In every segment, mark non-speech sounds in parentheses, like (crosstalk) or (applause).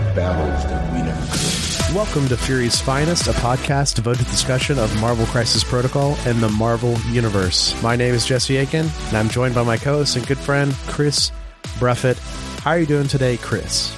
more. The battles that we never could. Welcome to Fury's Finest, a podcast devoted to discussion of Marvel Crisis Protocol and the Marvel Universe. My name is Jesse Aiken, and I'm joined by my co-host and good friend Chris Bruffett. How are you doing today, Chris?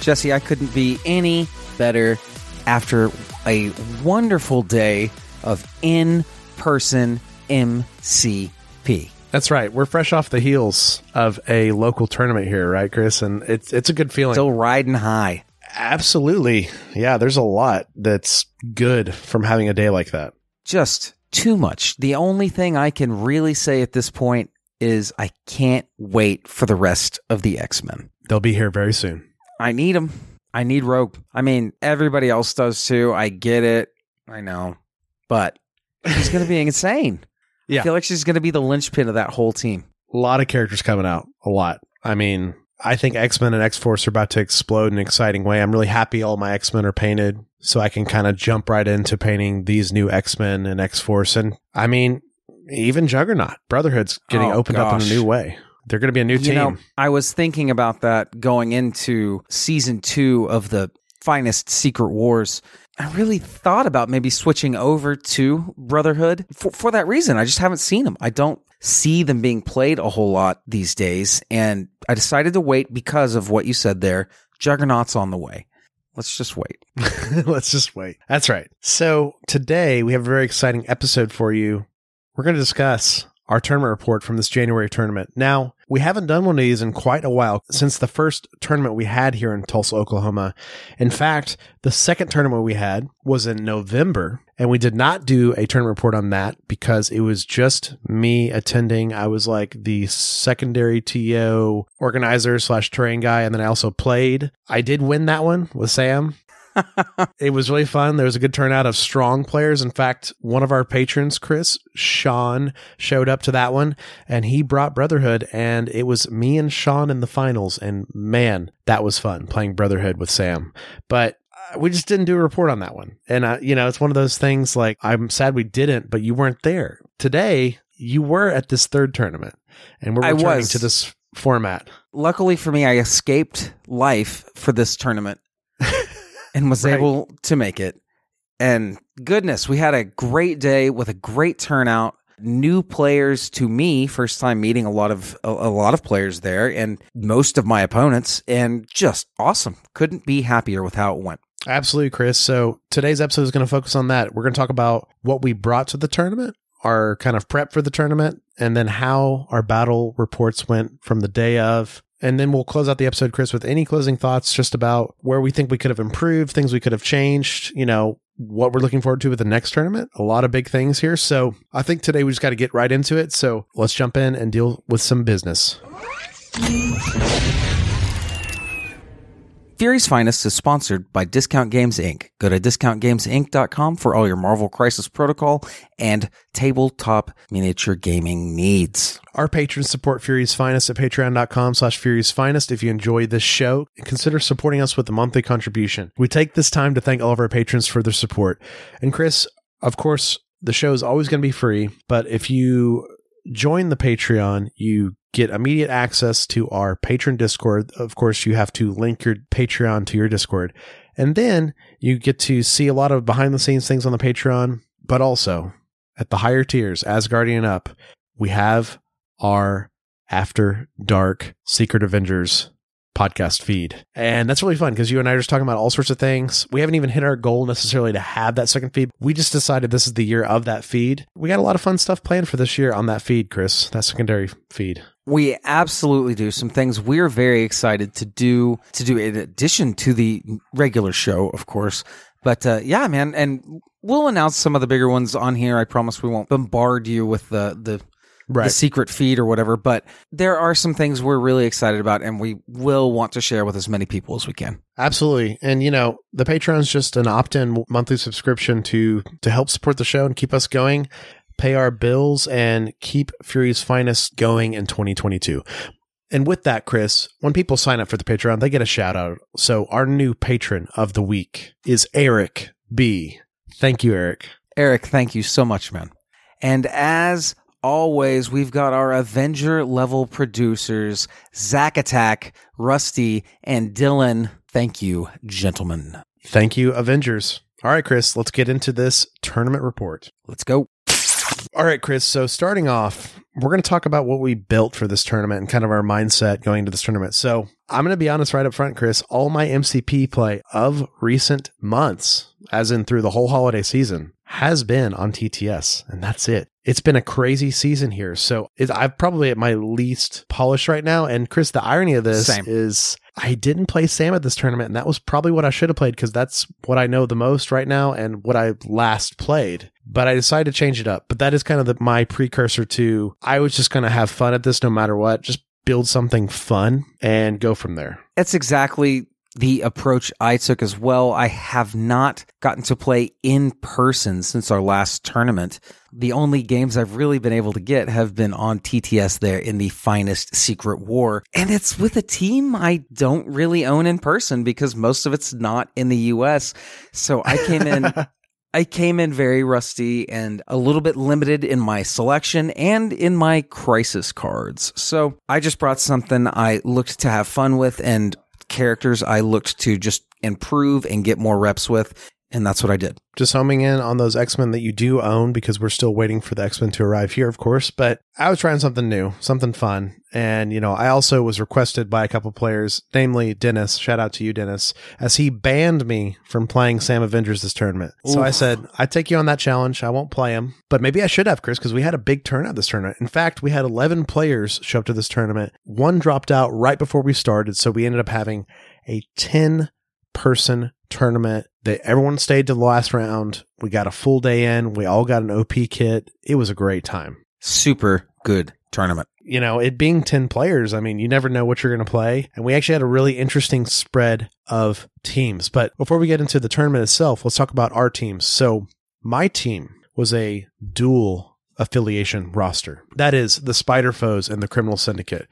Jesse, I couldn't be any better after a wonderful day of in person MCP. That's right. We're fresh off the heels of a local tournament here, right, Chris? And it's it's a good feeling. Still riding high. Absolutely. Yeah, there's a lot that's good from having a day like that. Just too much. The only thing I can really say at this point is I can't wait for the rest of the X Men. They'll be here very soon. I need them. I need Rogue. I mean, everybody else does too. I get it. I know. But she's going to be (laughs) insane. Yeah. I feel like she's going to be the linchpin of that whole team. A lot of characters coming out. A lot. I mean, I think X Men and X Force are about to explode in an exciting way. I'm really happy all my X Men are painted, so I can kind of jump right into painting these new X Men and X Force. And I mean, even Juggernaut Brotherhood's getting Oh, opened up in a new way. They're going to be a new You team. know, I was thinking about that going into season two of the finest Secret Wars. I really thought about maybe switching over to Brotherhood for, for that reason. I just haven't seen them. I don't see them being played a whole lot these days. And I decided to wait because of what you said there. Juggernaut's on the way. Let's just wait. (laughs) Let's just wait. That's right. So today we have a very exciting episode for you. We're going to discuss our tournament report from this January tournament. Now, we haven't done one of these in quite a while since the first tournament we had here in Tulsa, Oklahoma. In fact, the second tournament we had was in November, and we did not do a tournament report on that because it was just me attending. I was like the secondary TO organizer slash terrain guy, and then I also played. I did win that one with Sam. (laughs) It was really fun. There was a good turnout of strong players. In fact, one of our patrons, Chris, Sean, showed up to that one and he brought Brotherhood and it was me and Sean in the finals. And man, that was fun playing Brotherhood with Sam. But uh, we just didn't do a report on that one. And, uh, you know, it's one of those things like I'm sad we didn't, but you weren't there. Today, you were at this third tournament and we're returning to this format. Luckily for me, I escaped life for this tournament and was Right. able to make it. And goodness, we had a great day with a great turnout. New players to me, first time meeting a lot of a, a lot of players there, and most of my opponents, and just awesome. Couldn't be happier with how it went. Absolutely, Chris. So today's episode is going to focus on that. We're going to talk about what we brought to the tournament, our kind of prep for the tournament, and then how our battle reports went from the day of. And then we'll close out the episode, Chris, with any closing thoughts just about where we think we could have improved, things we could have changed, you know, what we're looking forward to with the next tournament. A lot of big things here. So I think today we just got to get right into it. So let's jump in and deal with some business. Fury's Finest is sponsored by Discount Games Inc. Go to discountgamesinc.com for all your Marvel Crisis Protocol and tabletop miniature gaming needs. Our patrons support Fury's Finest at patreon.com slash Fury's Finest. If you enjoy this show, consider supporting us with a monthly contribution. We take this time to thank all of our patrons for their support. And Chris, of course, the show is always going to be free, but if you join the Patreon, you get immediate access to our patron Discord. Of course, you have to link your Patreon to your Discord. And then you get to see a lot of behind the scenes things on the Patreon, but also at the higher tiers, Asgardian up, we have our After Dark Secret Avengers podcast feed. And that's really fun because you and I are just talking about all sorts of things. We haven't even hit our goal necessarily to have that second feed. We just decided this is the year of that feed. We got a lot of fun stuff planned for this year on that feed, Chris, that secondary feed. We absolutely do some things we're very excited to do to do in addition to the regular show, of course. But uh, yeah, man, and we'll announce some of the bigger ones on here. I promise we won't bombard you with the the the secret feed or whatever. But there are some things we're really excited about, and we will want to share with as many people as we can. Absolutely. And you know, the Patreon's just an opt-in monthly subscription to to help support the show and keep us going, pay our bills and keep Fury's Finest going in 2022. And with that, Chris, when people sign up for the Patreon, they get a shout out. So our new patron of the week is Eric B. Thank you, Eric. Eric, thank you so much, man. And as always, we've got our Avenger level producers, Zack Attack, Rusty, and Dylan. Thank you, gentlemen. Thank you, Avengers. All right, Chris, let's get into this tournament report. Let's go. All right, Chris. So starting off, we're going to talk about what we built for this tournament and kind of our mindset going into this tournament. So I'm going to be honest right up front, Chris. All my MCP play of recent months, as in through the whole holiday season, has been on TTS, and that's it. It's been a crazy season here. So it, I'm probably at my least polished right now. And Chris, the irony of this Same. is I didn't play Sam at this tournament, and that was probably what I should have played because that's what I know the most right now and what I last played. But I decided to change it up. But that is kind of the, my precursor to I was just going to have fun at this no matter what. Just build something fun and go from there. That's exactly the approach I took as well. I have not gotten to play in person since our last tournament. The only games I've really been able to get have been on TTS there in the finest secret war. And it's with a team I don't really own in person because most of it's not in the US. So I came in (laughs) I came in very rusty and a little bit limited in my selection and in my crisis cards. So I just brought something I looked to have fun with and characters I looked to just improve and get more reps with. And that's what I did. Just homing in on those X Men that you do own because we're still waiting for the X Men to arrive here, of course. But I was trying something new, something fun. And, you know, I also was requested by a couple players, namely Dennis. Shout out to you, Dennis, as he banned me from playing Sam Avengers this tournament. So I said, I take you on that challenge. I won't play him. But maybe I should have, Chris, because we had a big turnout this tournament. In fact, we had 11 players show up to this tournament. One dropped out right before we started. So we ended up having a 10 person tournament that everyone stayed to the last round. We got a full day in. We all got an OP kit. It was a great time. Super good tournament. You know, it being 10 players, I mean, you never know what you're going to play. And we actually had a really interesting spread of teams. But before we get into the tournament itself, let's talk about our teams. So my team was a dual affiliation roster. That is the Spider Foes and the Criminal Syndicate.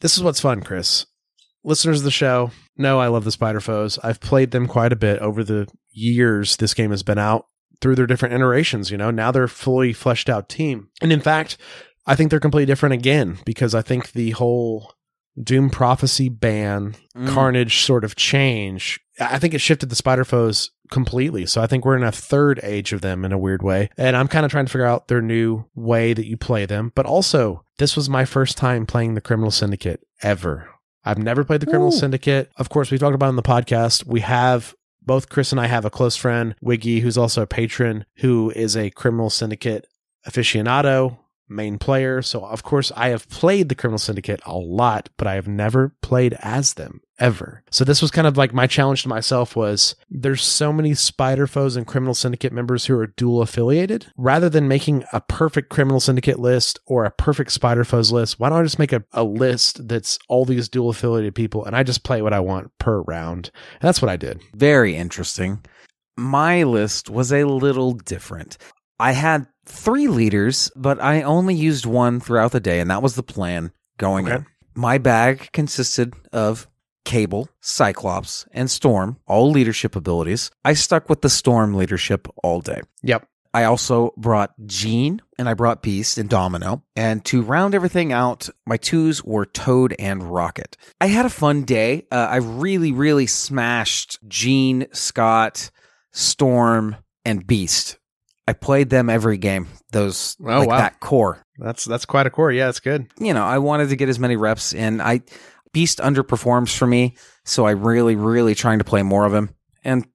This is what's fun, Chris. Listeners of the show know I love the Spider Foes. I've played them quite a bit over the years this game has been out through their different iterations. You know, now they're a fully fleshed out team. And in fact, I think they're completely different again because I think the whole Doom Prophecy ban, Mm. Carnage sort of change, I think it shifted the Spider Foes completely. So I think we're in a third age of them in a weird way. And I'm kind of trying to figure out their new way that you play them. But also, this was my first time playing the Criminal Syndicate ever. I've never played the Criminal Ooh. Syndicate. Of course, we talked about it on the podcast. We have both Chris and I have a close friend, Wiggy, who's also a patron, who is a Criminal Syndicate aficionado. Main player. So, of course, I have played the Criminal Syndicate a lot, but I have never played as them ever. So this was kind of like my challenge to myself was there's so many Spider Foes and Criminal Syndicate members who are dual affiliated. Rather than making a perfect Criminal Syndicate list or a perfect Spider Foes list, why don't I just make a, a list that's all these dual affiliated people and I just play what I want per round? And that's what I did. Very interesting. My list was a little different. I had three leaders, but I only used one throughout the day, and that was the plan going Okay. in. My bag consisted of Cable, Cyclops, and Storm, all leadership abilities. I stuck with the Storm leadership all day. Yep. I also brought Jean and I brought Beast and Domino. And to round everything out, my twos were Toad and Rocket. I had a fun day. Uh, I really, really smashed Jean, Scott, Storm, and Beast. I played them every game. Those Oh, like wow. that core. That's that's quite a core. Yeah, it's good. You know, I wanted to get as many reps in. I Beast underperforms for me, so I really, really trying to play more of him. And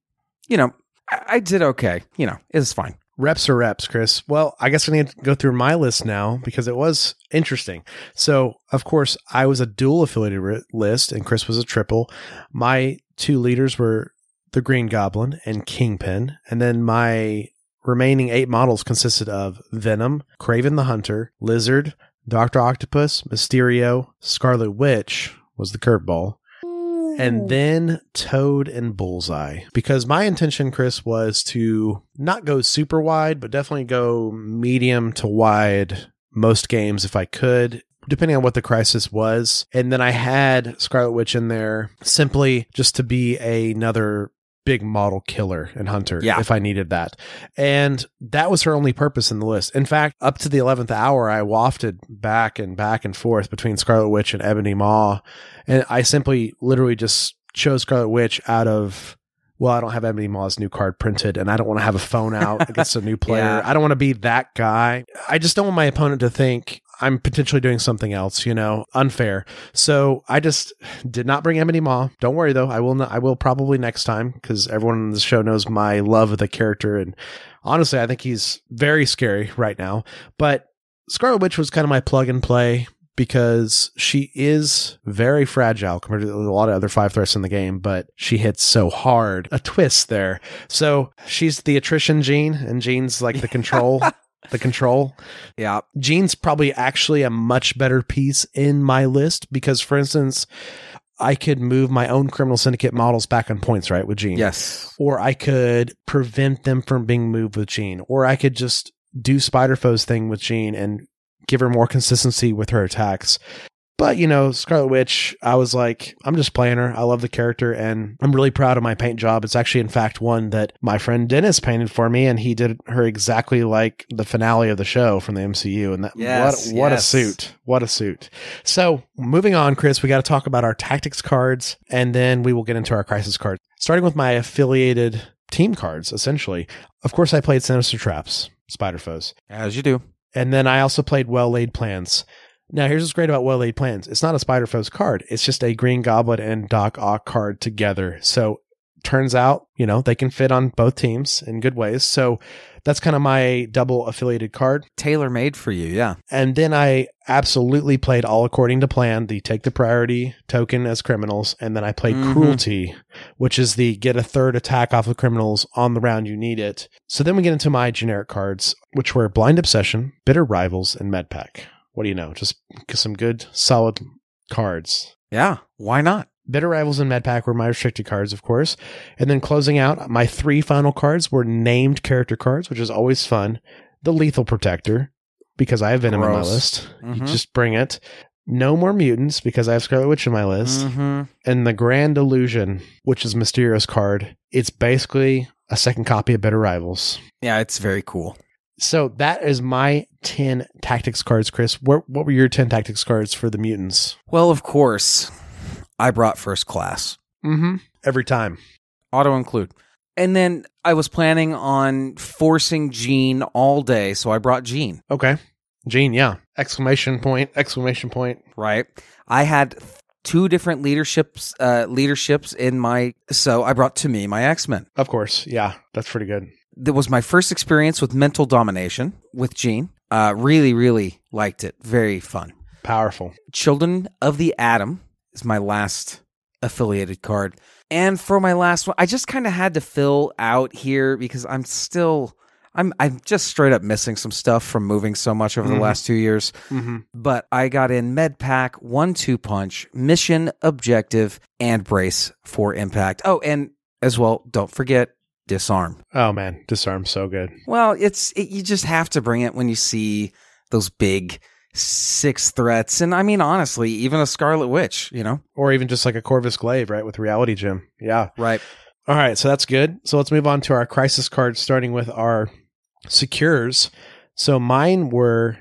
you know, I, I did okay. You know, it's fine. Reps are reps, Chris. Well, I guess I need to go through my list now because it was interesting. So, of course, I was a dual affiliated ri- list and Chris was a triple. My two leaders were the Green Goblin and Kingpin. And then my remaining eight models consisted of Venom, Kraven the Hunter, Lizard, Dr. Octopus, Mysterio, Scarlet Witch was the curveball, and then Toad and Bullseye. Because my intention, Chris, was to not go super wide, but definitely go medium to wide most games if I could. Depending on what the crisis was. And then I had Scarlet Witch in there simply just to be another big model killer and hunter Yeah. if I needed that. And that was her only purpose in the list. In fact, up to the 11th hour, I wafted back and back and forth between Scarlet Witch and Ebony Maw. And I simply literally just chose Scarlet Witch out of, well, I don't have Ebony Maw's new card printed and I don't want to have a phone out against a new (laughs) player. Yeah. I don't want to be that guy. I just don't want my opponent to think I'm potentially doing something else, you know, unfair. So I just did not bring Ebony Maw. Don't worry though. I will not, I will probably next time because everyone on the show knows my love of the character. And honestly, I think he's very scary right now. But Scarlet Witch was kind of my plug and play because she is very fragile compared to a lot of other five threats in the game, but she hits so hard. A twist there. So she's the attrition Jean, and Jean's like the control. (laughs) The control. Yeah. Jean's probably actually a much better piece in my list because, for instance, I could move my own criminal syndicate models back on points, right, with Jean Yes. or I could prevent them from being moved with Jean. or I could just do Spider Foe's thing with Jean and give her more consistency with her attacks. But you know, Scarlet Witch, I was like, I'm just playing her. I love the character, and I'm really proud of my paint job. It's actually, in fact, one that my friend Dennis painted for me, and he did her exactly like the finale of the show from the MCU. And that Yes, what what yes. a suit, what a suit. So moving on, Chris, we got to talk about our tactics cards, and then we will get into our crisis cards. Starting with my affiliated team cards, essentially. Of course, I played Sinister Traps, Spider Foes. As you do. And then I also played Well Laid Plans. Now, here's what's great about Well Laid Plans. It's not a Spider Foes card. It's just a Green Goblin and Doc Ock card together. So turns out, you know, they can fit on both teams in good ways. So that's kind of my double affiliated card. Tailor made for you. Yeah. And then I absolutely played all according to plan, the take the priority token as criminals. And then I played Mhm. cruelty, which is the get a third attack off of criminals on the round you need it. So then we get into my generic cards, which were blind obsession, bitter rivals, and medpack. What do you know? Just some good solid cards. Yeah. Why not? Bitter Rivals and Medpack were my restricted cards, of course. And then closing out, my three final cards were named character cards, which is always fun. The Lethal Protector, because I have Venom in my list. You Mhm. Just bring it. No More Mutants, because I have Scarlet Witch in my list. hmm And the Grand Illusion, which is Mysterio's card. It's basically a second copy of Bitter Rivals. Yeah, it's very cool. So that is my 10 tactics cards, Chris. What, what were your 10 tactics cards for the mutants? Well, of course, I brought first class, Mm-hmm. Every time. auto include. And then I was planning on forcing Jean all day, so I brought Jean, Okay. Jean, yeah. Exclamation point, exclamation point. right? I had two different leaderships uh leaderships in my so I brought to me my X-Men. Of course. Yeah. That's pretty good. That was my first experience with mental domination with Jean. Uh, really, really liked it. Very fun. Powerful. Children of the Atom is my last affiliated card. And for my last one, I just kind of had to fill out here because I'm still I'm I'm just straight up missing some stuff from moving so much over the last 2 years. Mm-hmm. But I got in med pack, 1-2 punch, mission, objective, and brace for impact. Oh, and as well, don't forget disarm. Oh man, disarm so good. Well, it's it, you just have to bring it when you see those big six threats, and I mean honestly, even a Scarlet Witch, you know, Or even just like a Corvus Glaive, right? With Reality Gem. Yeah. right? All right, so that's good. So let's move on to our crisis cards, starting with our secures. So mine were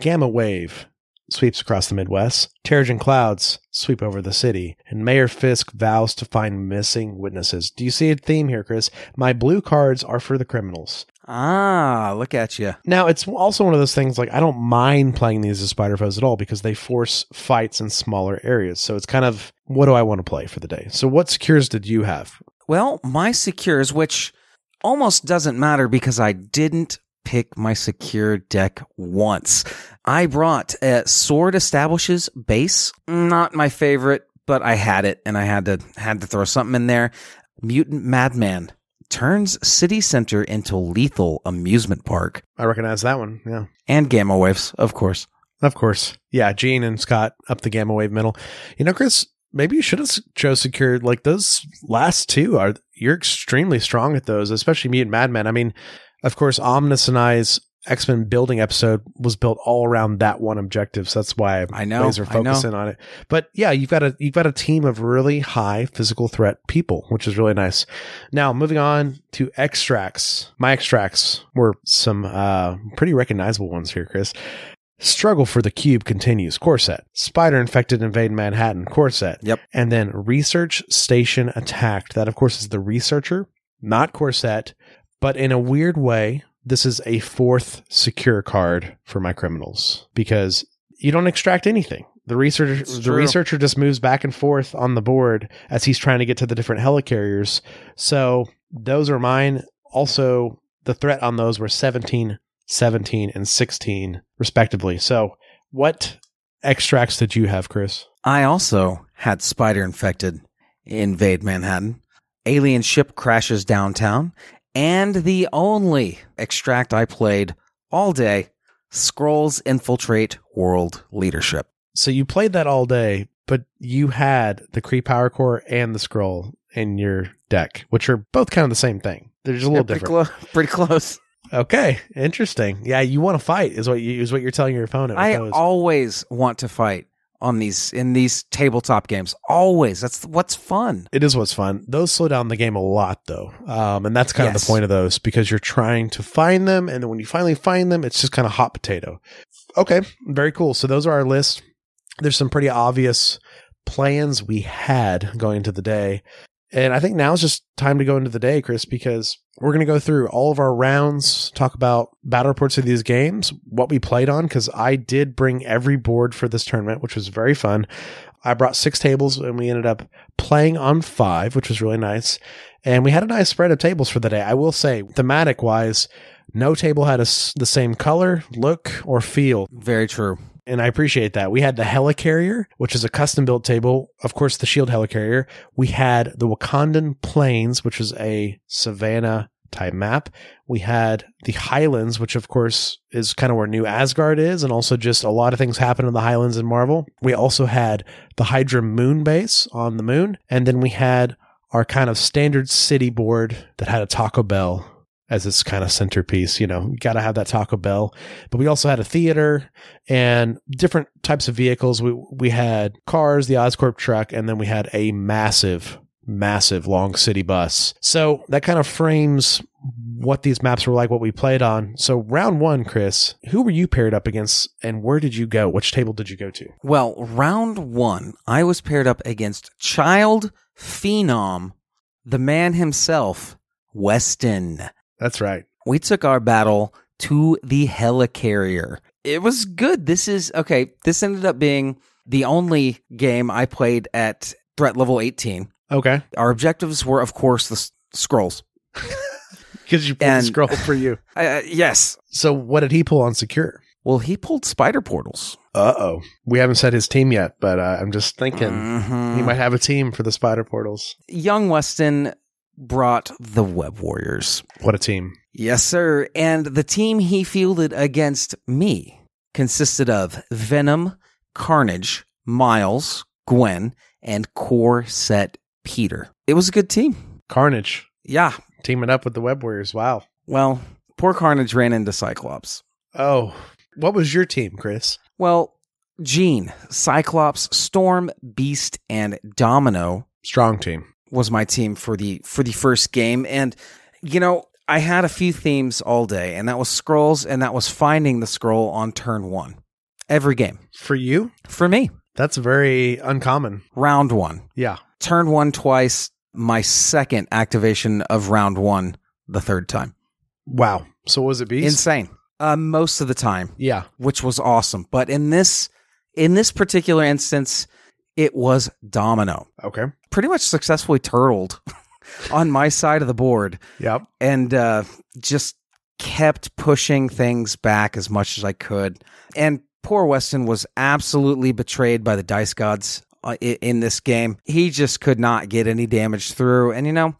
Gamma Wave sweeps across the Midwest, Terrigen Clouds sweep over the city, and Mayor Fisk vows to find missing witnesses. Do you see a theme here, Chris? My blue cards are for the criminals. Ah, look at you. Now, it's also one of those things like I don't mind playing these as spider foes at all because they force fights in smaller areas. So it's kind of what do I want to play for the day? So, what secures did you have? Well, my secures, which almost doesn't matter because I didn't pick my secure deck once. I brought uh, Sword Establishes base, not my favorite, but I had it and I had to had to throw something in there. Mutant Madman turns city center into lethal amusement park I recognize that one. Yeah. and gamma waves, of course. Of course. Yeah, Jean and Scott up the gamma wave middle. You know, Chris, maybe you should have chose secured like those last two are you're extremely strong at those, especially Mutant Madman. I mean, of course, Omnis I's X-Men building episode was built all around that one objective. So that's why I know, laser I know. focusing on it. But yeah, you've got a you've got a team of really high physical threat people, which is really nice. Now moving on to extracts. My extracts were some uh pretty recognizable ones here, Chris. Struggle for the cube continues. Core Set. Spider infected invade Manhattan. Core Set. Yep. And then research station attacked. That of course is the researcher, not Core Set, but in a weird way, this is a fourth secure card for my criminals because you don't extract anything. The researcher, It's the true. researcher just moves back and forth on the board as he's trying to get to the different helicarriers. So those are mine. Also, the threat on those were 17, 17, and 16, respectively. So, what extracts did you have, Chris? I also had spider infected invade Manhattan. Alien ship crashes downtown. And the only extract I played all day Skrulls infiltrate world leadership. So you played that all day, but you had the Kree Power Core and the Skrull in your deck, which are both kind of the same thing. They're just a little pretty, different. clo- (laughs) pretty close. Okay, interesting. Yeah, you want to fight is what you is what you're telling your opponent. I always want to fight on these in these tabletop games. Always. That's what's fun. It is what's fun. Those slow down the game a lot, though, um, and that's kind of the point of those because you're trying to find them, and then when you finally find them, it's just kind of hot potato. Okay, very cool. So those are our list. There's some pretty obvious plans we had going into the day, and I think now is just time to go into the day, Chris, because we're going to go through all of our rounds, talk about battle reports of these games, what we played on, because I did bring every board for this tournament, which was very fun. I brought six tables and we ended up playing on five, which was really nice. And we had a nice spread of tables for the day. I will say, thematic wise, no table had a the same color, look, or feel. Very true. And I appreciate that. We had the Helicarrier, which is a custom built table. Of course, the Shield Helicarrier. We had the Wakandan Plains, which is a Savannah type map. We had the Highlands, which of course is kind of where New Asgard is, and also just a lot of things happen in the Highlands in Marvel. We also had the Hydra Moon base on the moon, and then we had our kind of standard city board that had a Taco Bell as its kind of centerpiece. You know, got to have that Taco Bell. But we also had a theater and different types of vehicles. We we had cars, the Oscorp truck, and then we had a massive, massive long city bus. So that kind of frames what these maps were like, what we played on. So round one, Chris, who were you paired up against, and where did you go? Which table did you go to? Well, round one, I was paired up against child phenom, the man himself, Weston. That's right. We took our battle to the helicarrier. It was good. This is okay. This ended up being the only game I played at threat level 18. Okay, Our objectives were, of course, the s- Skrulls. (laughs) because you pulled And- the Skrull for you. (laughs) Uh, yes. So what did he pull on secure? Well, he pulled spider portals. Uh oh. We haven't said his team yet, but uh, I'm just thinking Mhm. he might have a team for the spider portals. Young Weston brought the Web Warriors. What a team. Yes, sir. And the team he fielded against me consisted of Venom, Carnage, Miles, Gwen, and Core Set Peter. It was a good team. Carnage Yeah. teaming up with the Web Warriors. Wow. Well, poor Carnage ran into Cyclops. Oh, what was your team, Chris? Well, Jean, Cyclops, Storm, Beast, and Domino Strong team. Was my team for the for the first game and you know i had a few themes all day and that was Skrulls and that was finding the Skrull on turn one every game For you, for me that's very uncommon. round one Yeah. turn one twice my second activation of round one the third time Wow. So was it Beast? insane uh, most of the time yeah. which was awesome but in this in this particular instance it was domino Okay. pretty much successfully turtled (laughs) on my side of the board Yep. and uh, just kept pushing things back as much as I could. And poor Weston was absolutely betrayed by the dice gods uh, in this game. He just could not get any damage through. And you know,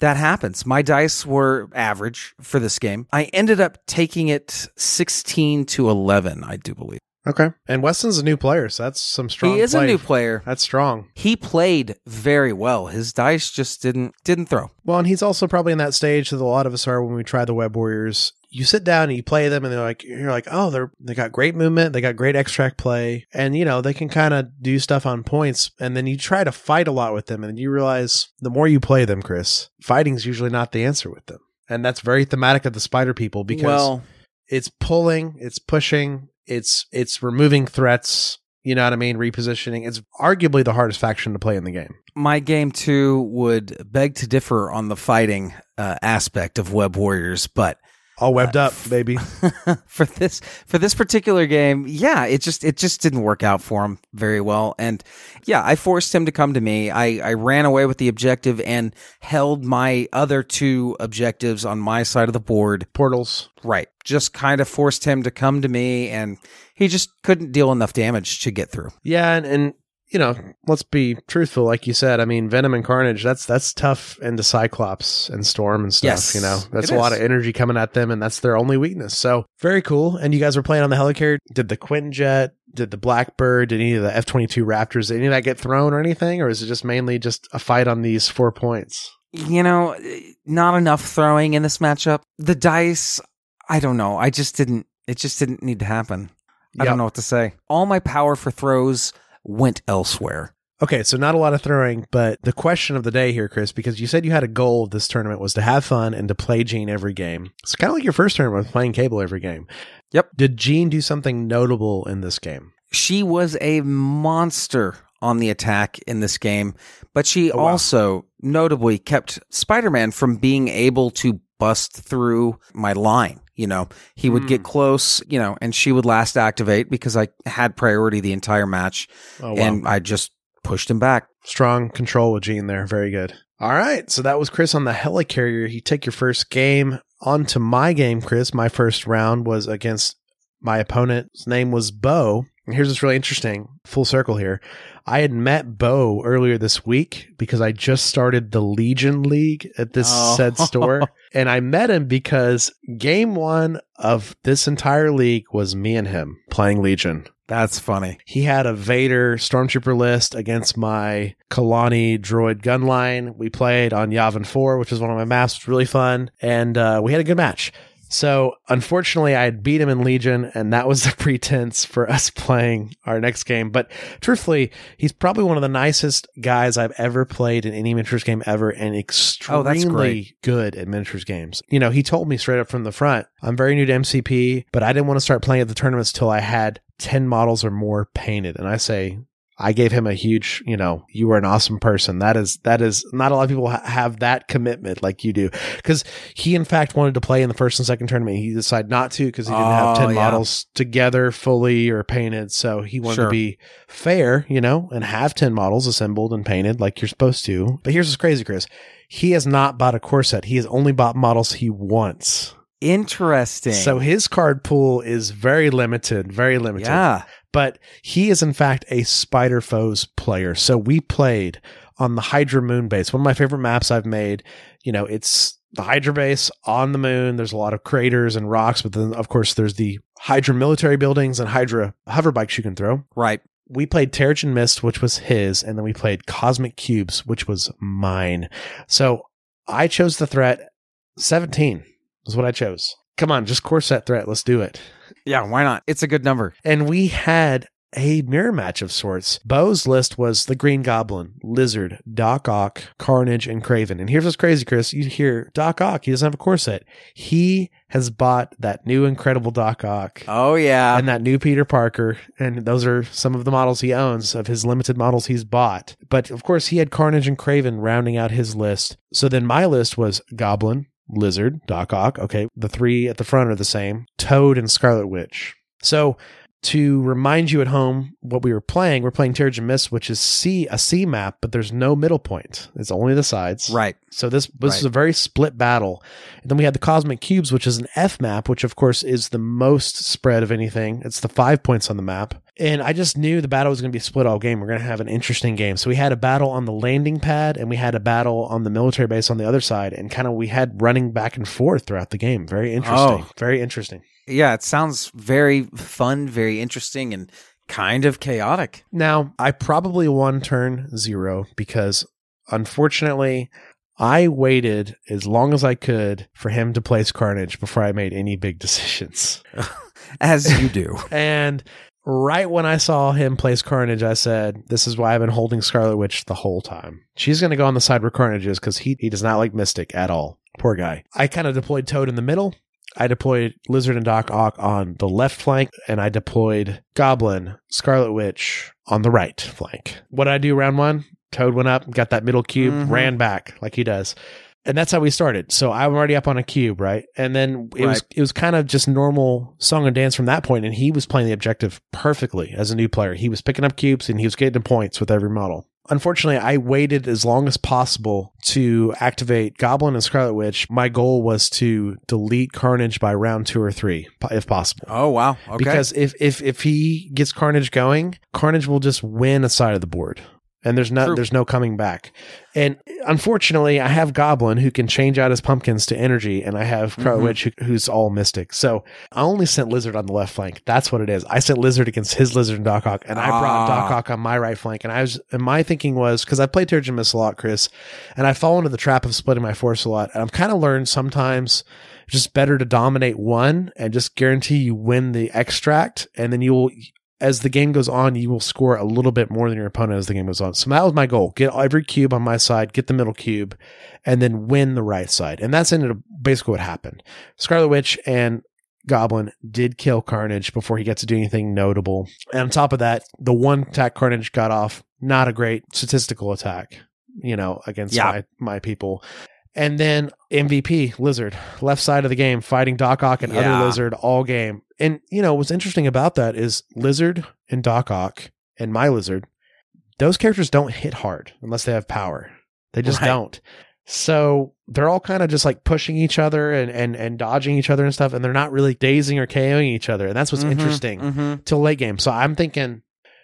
that happens. My dice were average for this game. I ended up taking it 16 to 11, I do believe. Okay. And Weston's a new player, so that's some strong. he is play. a new player. That's strong. He played very well. His dice just didn't didn't throw. Well, and he's also probably in that stage that a lot of us are when we try the Web Warriors. You sit down and you play them, and they're like, you're like, oh, they're they got great movement, they got great extract play, and you know they can kind of do stuff on points. And then you try to fight a lot with them, and you realize the more you play them, Chris, fighting's usually not the answer with them, and that's very thematic of the Spider People because well, it's pulling, it's pushing, it's it's removing threats. You know what I mean? Repositioning. It's arguably the hardest faction to play in the game. my game two would beg to differ on the fighting uh, aspect of Web Warriors, but All webbed up, uh, baby. (laughs) for this for this particular game, yeah, it just it just didn't work out for him very well. And yeah, I forced him to come to me. I, I ran away with the objective and held my other two objectives on my side of the board. Portals. Right. Just kind of forced him to come to me and he just couldn't deal enough damage to get through. Yeah, and, and you know, let's be truthful. Like you said, I mean, Venom and Carnage. That's that's tough into Cyclops and Storm and stuff. Yes, you know, that's a lot of energy coming at them, and that's their only weakness. So very cool. And you guys were playing on the helicarrier. Did the Quinjet? Did the Blackbird? Did any of the F twenty two Raptors? Did any of that get thrown or anything, or is it just mainly just a fight on these four points? you know, not enough throwing in this matchup. The dice, I don't know. I just didn't. It just didn't need to happen. I don't know what to say. All my power for throws went elsewhere. Okay, so not a lot of throwing, but the question of the day here, Chris, because you said you had a goal of this tournament was to have fun and to play Jean every game. It's kind of like your first tournament with playing Cable every game. Yep. Did Jean do something notable in this game? She was a monster on the attack in this game, but she Oh, wow. also notably kept Spider-Man from being able to bust through my line. You know, he would Hmm. get close, you know, and she would last activate because I had priority the entire match Oh, wow. and I just pushed him back. Strong control with Jean there. Very good. All right. So that was Chris on the helicarrier. He took your first game. On to my game, Chris. My first round was against my opponent. His name was Bo. And here's what's really interesting. Full circle here. I had met Bo earlier this week because I just started the Legion League at this Oh. said store. (laughs) And I met him because game one of this entire league was me and him playing Legion. That's funny. He had a Vader Stormtrooper list against my Kalani droid gunline. We played on Yavin 4, which was one of my maps. It was really fun. And uh, we had a good match. So, unfortunately, I had beat him in Legion, and that was the (laughs) pretense for us playing our next game. But truthfully, he's probably one of the nicest guys I've ever played in any miniatures game ever, and Oh, extremely great. good at miniatures games. You know, he told me straight up from the front, I'm very new to MCP, but I didn't want to start playing at the tournaments till I had 10 models or more painted. And I say, I gave him a huge, you know, you were an awesome person. That is, that is not a lot of people ha- have that commitment like you do. Cause he, in fact, wanted to play in the first and second tournament. He decided not to because he didn't have Oh, 10 yeah. models together fully or painted. So he wanted Sure. to be fair, you know, and have 10 models assembled and painted like you're supposed to. But here's what's crazy, Chris. He has not bought a core set. He has only bought models he wants. Interesting. So his card pool is very limited, very limited. yeah. But he is in fact a Spider Foes player. So we played on the Hydra Moon base, one of my favorite maps I've made. You know, it's the Hydra base on the moon. There's a lot of craters and rocks, but then of course there's the Hydra military buildings and Hydra hover bikes you can throw. Right. We played Terrigen Mist, which was his, and then we played Cosmic Cubes, which was mine. So I chose the threat 17 is what I chose. Come on, just core set threat. Let's do it. Yeah. Why not? It's a good number. And we had a mirror match of sorts. Bo's list was the Green Goblin, Lizard, Doc Ock, Carnage, and Kraven. And here's what's crazy, Chris. You hear Doc Ock, he doesn't have a core set. He has bought that new incredible Doc Ock. Oh yeah. and that new Peter Parker, and those are some of the models he owns of his limited models he's bought. But of course, he had Carnage and Kraven rounding out his list. So then my list was Goblin, Lizard, Doc Ock. Okay, the three at the front are the same. Toad and Scarlet Witch. So to remind you at home what we were playing, we're playing Terrigen Mist, which is C a C map, but there's no middle point. It's only the sides. right. So this this Right. is a very split battle. And then we had the Cosmic Cubes, which is an F map, which of course is the most spread of anything. It's the five points on the map. And I just knew the battle was going to be split all game. We're going to have an interesting game. So we had a battle on the landing pad and we had a battle on the military base on the other side. And kind of we had running back and forth throughout the game. Very interesting. Oh. Very interesting. Yeah. It sounds very fun, very interesting, and kind of chaotic. Now, I probably won turn zero because unfortunately, I waited as long as I could for him to place Carnage before I made any big (laughs) decisions. (laughs) As you do. (laughs) And right when I saw him place Carnage, I said, This is why I've been holding Scarlet Witch the whole time. She's going to go on the side where Carnage is because he, he does not like Mystic at all. Poor guy. I kind of deployed Toad in the middle. I deployed Lizard and Doc Ock on the left flank, and I deployed Goblin, Scarlet Witch on the right flank. What did I do round one? Toad went up, got that middle cube, Mhm. ran back like he does. And that's how we started. So I'm already up on a cube, right? And then it was it was kind of just normal song and dance from that point. point, and he was playing the objective perfectly as a new player. He was picking up cubes and he was getting points with every model. Unfortunately, I waited as long as possible to activate Goblin and Scarlet Witch. My goal was to delete Carnage by round two or three, if possible. Oh wow. Okay. Because if, if if he gets Carnage going, Carnage will just win a side of the board. And there's no True. there's no coming back. And unfortunately, I have Goblin who can change out his pumpkins to energy, and I have Scarlet Mhm. Witch who, who's all mystic. So I only sent Lizard on the left flank. That's what it is. I sent Lizard against his Lizard and Doc Ock, and I brought Ah. Doc Ock on my right flank. And I was and my thinking was because I played Terrigen Mist a lot, Chris, and I fall into the trap of splitting my force a lot. And I've kind of learned sometimes just better to dominate one and just guarantee you win the extract, and then you will. As the game goes on, you will score a little bit more than your opponent as the game goes on. So that was my goal: get every cube on my side, get the middle cube, and then win the right side. And that's ended up basically what happened. Scarlet Witch and Goblin did kill Carnage before he got to do anything notable. And on top of that, the one attack Carnage got off, not a great statistical attack, you know, against Yeah. my, my people. And then MVP, Lizard, left side of the game, fighting Doc Ock and Yeah. other Lizard all game. And, you know, what's interesting about that is Lizard and Doc Ock and my Lizard, those characters don't hit hard unless they have power. They just Right. don't. So they're all kind of just like pushing each other and, and, and dodging each other and stuff, and they're not really dazing or KOing each other. And that's what's Mhm, interesting mhm. till late game. So I'm thinking,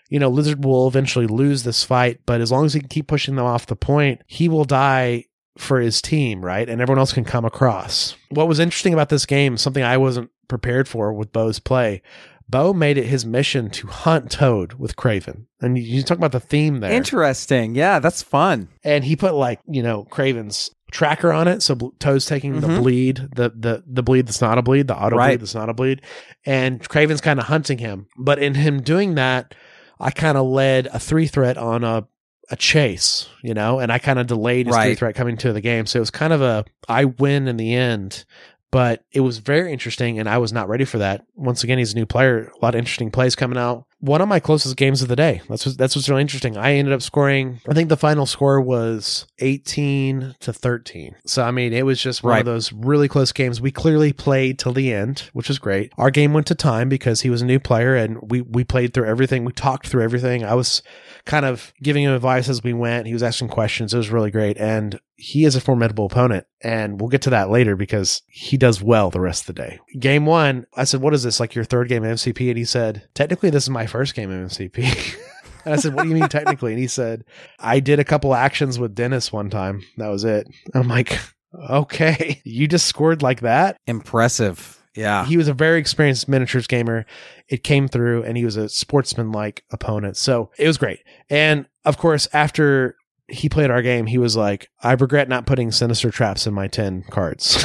you know, Lizard will eventually lose this fight, but as long as he can keep pushing them off the point, he will die for his team, right? And everyone else can come across. What was interesting about this game, something I wasn't prepared for with Bo's play, Bo made it his mission to hunt Toad with Kraven. And you, talk about the theme there. Interesting. Yeah, that's fun. and he put like, you know, Kraven's tracker on it. So Toad's taking the Mhm. bleed, the, the, the bleed that's not a bleed, the auto Right. bleed that's not a bleed. And Kraven's kind of hunting him. But in him doing that, I kind of led a three threat on a, a chase, you know, and I kind of delayed his three threat coming to the game. So it was kind of a, I win in the end. But it was very interesting, and I was not ready for that. Once again, he's a new player. A lot of interesting plays coming out. One of my closest games of the day. That's what, that's what's really interesting. I ended up scoring. I think the final score was eighteen to thirteen. So I mean, it was just one Right. of those really close games. We clearly played till the end, which was great. Our game went to time because he was a new player, and we we played through everything. We talked through everything. I was kind of giving him advice as we went. He was asking questions. It was really great. And he is a formidable opponent. And we'll get to that later because he does well the rest of the day. Game one, I said, What is this? Like your third game of MCP? And he said, Technically, this is my first game of MCP. (laughs) and I said, What do you mean technically? And he said, I did a couple actions with Dennis one time. That was it. I'm like, Okay, you just scored like that? Impressive. Yeah. He was a very experienced miniatures gamer. It came through and he was a sportsman like opponent. So it was great. And of course, after he played our game, he was like, I regret not putting sinister traps in my 10 cards.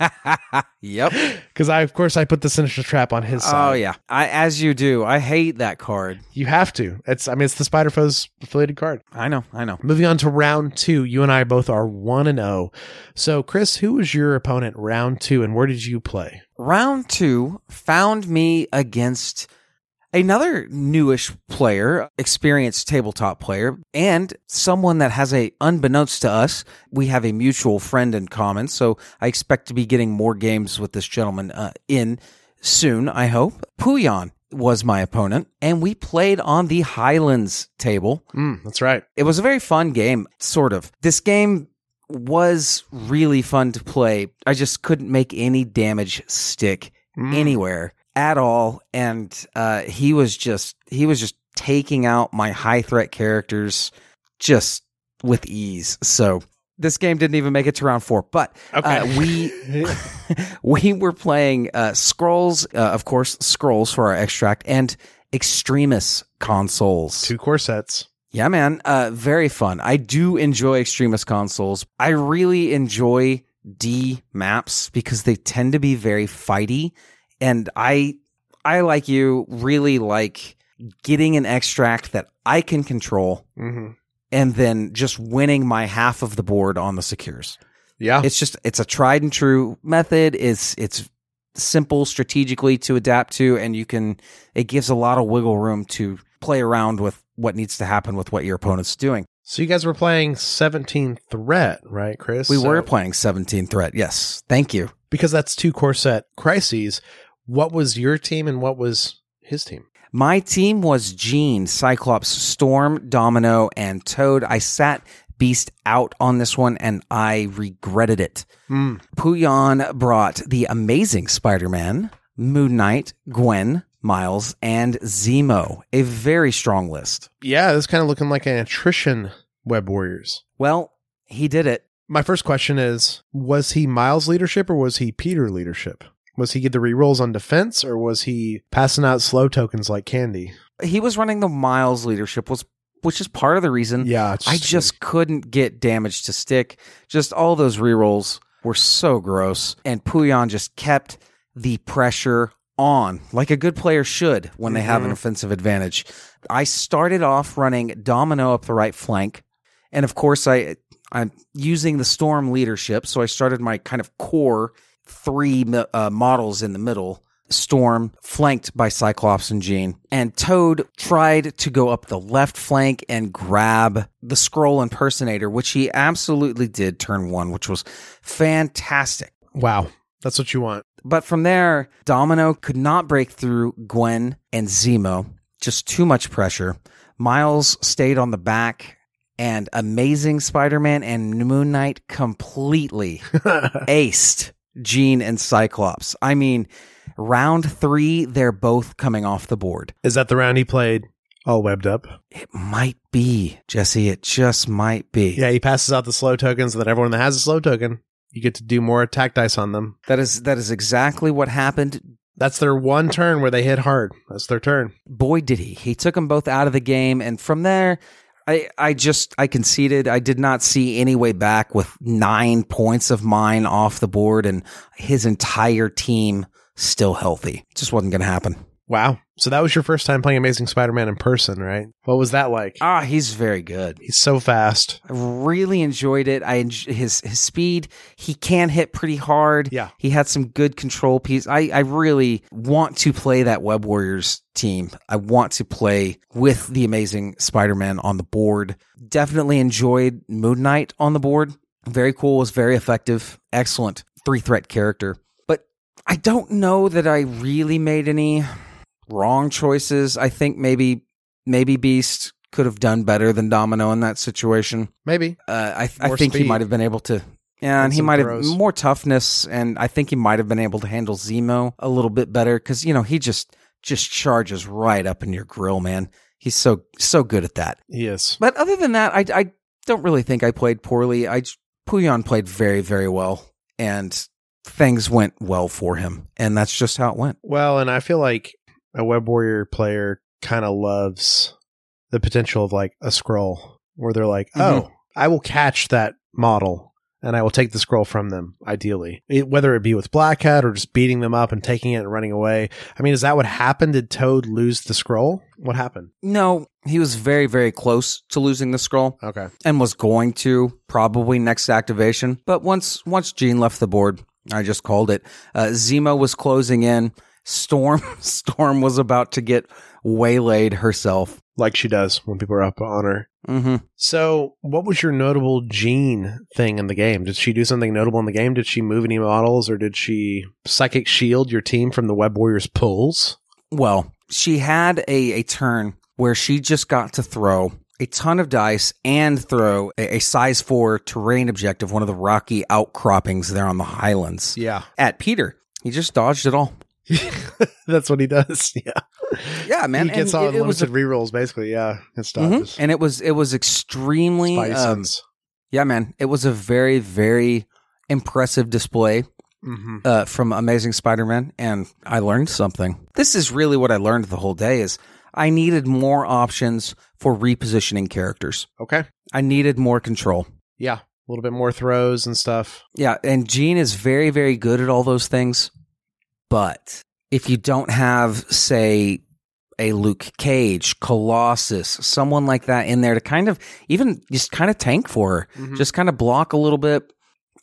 (laughs) yep. (laughs) Because I, of course, I put the sinister trap on his oh, side. Oh yeah. I as you do. I hate that card. You have to. It's, I mean, it's the Spider Foes affiliated card. I know. I know. Moving on to round two, you and I both are 1 and 0. So, Chris, who was your opponent round two and where did you play? Round two found me against another newish player, experienced tabletop player, and someone that has a, unbeknownst to us, we have a mutual friend in common. So I expect to be getting more games with this gentleman uh, in soon, I hope. Puyan was my opponent, and we played on the Highlands table. Mm, that's right. It was a very fun game, sort of. This game was really fun to play. I just couldn't make any damage stick anywhere at all and uh he was just he was just taking out my high threat characters just with ease so this game didn't even make it to round four but uh, we (laughs) (laughs) we were playing uh Skrulls uh, of course Skrulls for our extract and extremis consoles Two core sets. yeah, man. Uh, very fun. I do enjoy extremis consoles. I really enjoy D maps because they tend to be very fighty. And I, I like you, really like getting an extract that I can control Mm-hmm. and then just winning my half of the board on the secures. Yeah. It's just, it's a tried and true method. It's, it's simple strategically to adapt to. And you can, it gives a lot of wiggle room to play around with what needs to happen with what your opponent's doing. so you guys were playing 17 threat, right, Chris? We So- were playing 17 threat. Yes. Thank you. because that's two core set crises. What was your team and what was his team? My team was Jean, Cyclops, Storm, Domino, and Toad. I sat Beast out on this one and I regretted it. Mm. Puyan brought the amazing Spider Man, Moon Knight, Gwen, Miles, and Zemo. A very strong list. Yeah, this kind of looking like an attrition Web Warriors. Well, he did it. My first question is Was he Miles leadership or was he Peter leadership? Was he get the rerolls on defense or was he passing out slow tokens like candy? He was running the Miles leadership, was which is part of the reason Yeah, I just couldn't get damage to stick. Just all those rerolls were so gross. And Puyan just kept the pressure on, like a good player should when they have an mm-hmm. offensive advantage. I started off running Domino up the right flank. And of course, I, I'm using the Storm leadership. So I started my kind of core three uh, models in the middle. Storm flanked by Cyclops and Jean. And Toad tried to go up the left flank and grab the Skrull impersonator, which he absolutely did turn one, which was fantastic. wow. That's what you want. But from there, Domino could not break through Gwen and Zemo. Just too much pressure. Miles stayed on the back, and Amazing Spider Man and Moon Knight completely (laughs) aced Jean and Cyclops. I mean, round three, they're both coming off the board. Is that the round he played all webbed up? It might be, Jesse. It just might be. Yeah, he passes out the slow tokens so that everyone that has a slow token, you get to do more attack dice on them. That is that is exactly what happened. That's their one turn where they hit hard. That's their turn. boy did he he took them both out of the game and from there i i just i conceded. I did not see any way back with nine points of mine off the board and his entire team still healthy. It just wasn't gonna happen Wow. So that was your first time playing Amazing Spider-Man in person, right? What was that like? ah he's very good He's so fast. I really enjoyed it. I enj- his his speed. He can hit pretty hard. Yeah. he had some good control piece. I I really want to play that Web Warriors team. I want to play with the amazing Spider Man on the board. Definitely enjoyed Moon Knight on the board. Very cool. Was very effective. Excellent three threat character. But I don't know that I really made any wrong choices. I think maybe maybe Beast could have done better than Domino in that situation. Maybe. Uh, I, I think he might have been able to. Yeah, and he might have more toughness, and I think he might have been able to handle Zemo a little bit better because you know he just just charges right up in your grill, man. He's so so good at that. He is. But other than that, I, I don't really think I played poorly. I Puyan played very very well, and things went well for him, and that's just how it went. Well, and I feel like a Web Warrior player kind of loves the potential of like a Skrull where they're like, Mhm. oh, I will catch that model and I will take the Skrull from them, ideally. It, whether it be with Black Cat or just beating them up and taking it and running away. I mean, is that what happened? Did Toad lose the Skrull? What happened? No, he was very very close to losing the Skrull. Okay. and was going to probably next activation. But once once Jean left the board, I just called it. Uh, Zemo was closing in. Storm (laughs) Storm was about to get waylaid herself. Like she does when people are up on her. hmm So, what was your notable Jean thing in the game? Did she do something notable in the game? Did she move any models or did she psychic shield your team from the Web Warriors pulls? Well, she had a, a turn where she just got to throw a ton of dice and throw a, a size four terrain objective, one of the rocky outcroppings there on the highlands, Yeah. at Peter. He just dodged it all. (laughs) That's what he does. (laughs) Yeah. Yeah, man. he gets and all it- it was unlimited rerolls, basically. Yeah. It Mhm. And it was it was extremely um, yeah, man. It was a very very impressive display Mm-hmm. uh, from Amazing Spider-Man, and I learned something. This is really what I learned the whole day: is I needed more options for repositioning characters. Okay. I needed more control. Yeah. A little bit more throws and stuff. Yeah, and Jean is very very good at all those things, but if you don't have, say, a Luke Cage, Colossus, someone like that in there to kind of even just kind of tank for her, Mhm. just kind of block a little bit,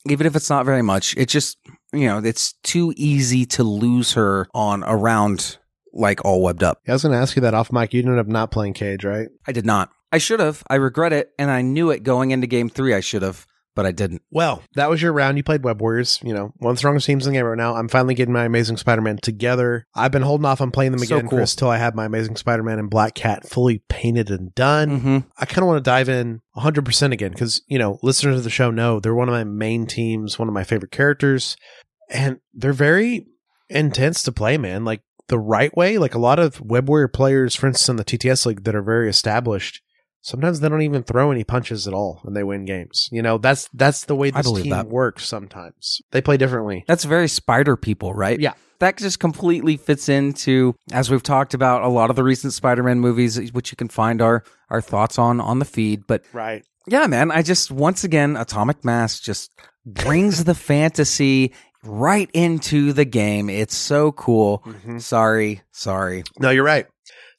even if it's not very much. It just, you know, it's too easy to lose her on a round like all webbed up. Yeah, I was going to ask you that off mic. You ended up not playing Cage, right? I did not. I should have. I regret it. And I knew it going into game three. I should have, but I didn't. Well, that was your round. You played Web Warriors, you know, one of the strongest teams in the game right now. I'm finally getting my Amazing Spider-Man together. I've been holding off on playing them So again, cool. Chris, till I have my Amazing Spider-Man and Black Cat fully painted and done. hmm I kind of want to dive in 100% again because, you know, listeners of the show know they're one of my main teams, one of my favorite characters, and they're very intense to play, man. Like the right way, like a lot of Web Warrior players, for instance, in the TTS League that are very established, sometimes they don't even throw any punches at all and they win games. You know, that's that's the way this team that. works sometimes. They play differently. That's very spider people, right? Yeah. That just completely fits into, as we've talked about, a lot of the recent Spider-Man movies, which you can find our our thoughts on on the feed. But Right. yeah, man, I just once again, Atomic Mass just brings the fantasy right into the game. It's so cool. Mm-hmm. Sorry, sorry. No, you're right.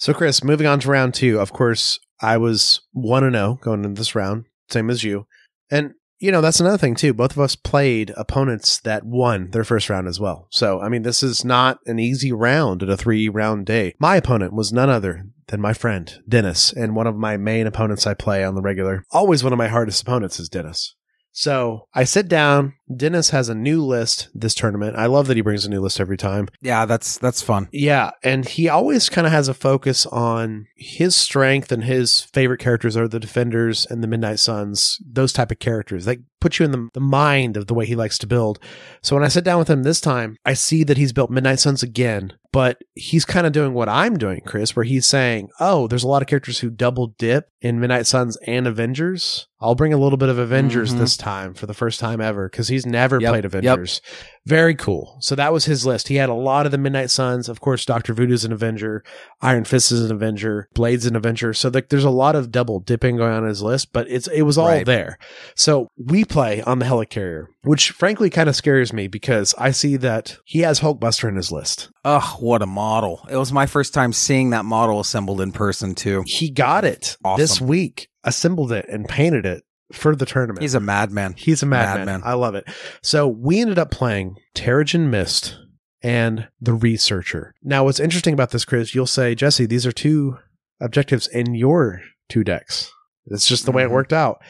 So, Chris, moving on to round two. Of course, I was one and zero going into this round, same as you. And you know that's another thing too. Both of us played opponents that won their first round as well. So, I mean, this is not an easy round at a three round day. My opponent was none other than my friend Dennis, and one of my main opponents I play on the regular. Always one of my hardest opponents is Dennis. So I sit down. Dennis has a new list this tournament. I love that he brings a new list every time. Yeah, that's that's fun. Yeah, and he always kind of has a focus on his strength and his favorite characters are the defenders and the Midnight Suns, those type of characters. They put you in the, the mind of the way he likes to build. So when I sit down with him this time, I see that he's built Midnight Suns again, but he's kind of doing what I'm doing, Chris, where he's saying, "Oh, there's a lot of characters who double dip in Midnight Suns and Avengers. I'll bring a little bit of Avengers Mhm. this time for the first time ever because he's never Yep, played yep. Avengers." Very cool. So that was his list. He had a lot of the Midnight Suns. Of course, Doctor Voodoo's an Avenger, Iron Fist is an Avenger, Blade's an Avenger. So like, there's a lot of double dipping going on in his list, but it's it was all Right. there. So we play on the Helicarrier, which frankly kind of scares me because I see that he has Hulkbuster in his list. Ugh, what a model! It was my first time seeing that model assembled in person too. He got it Awesome. this week, assembled it, and painted it for the tournament. He's a madman. He's a madman. Madman. I love it. So we ended up playing Terrigen Mist and the Researcher. Now, what's interesting about this, Chris, you'll say, Jesse, these are two objectives in your two decks. It's just the way it Mhm. worked out.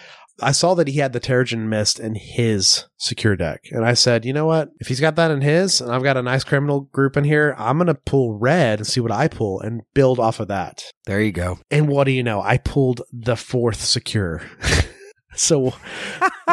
I saw that he had the Terrigen Mist in his secure deck. And I said, you know what? If he's got that in his and I've got a nice criminal group in here, I'm going to pull red and see what I pull and build off of that. There you go. And what do you know? I pulled the fourth secure. (laughs) so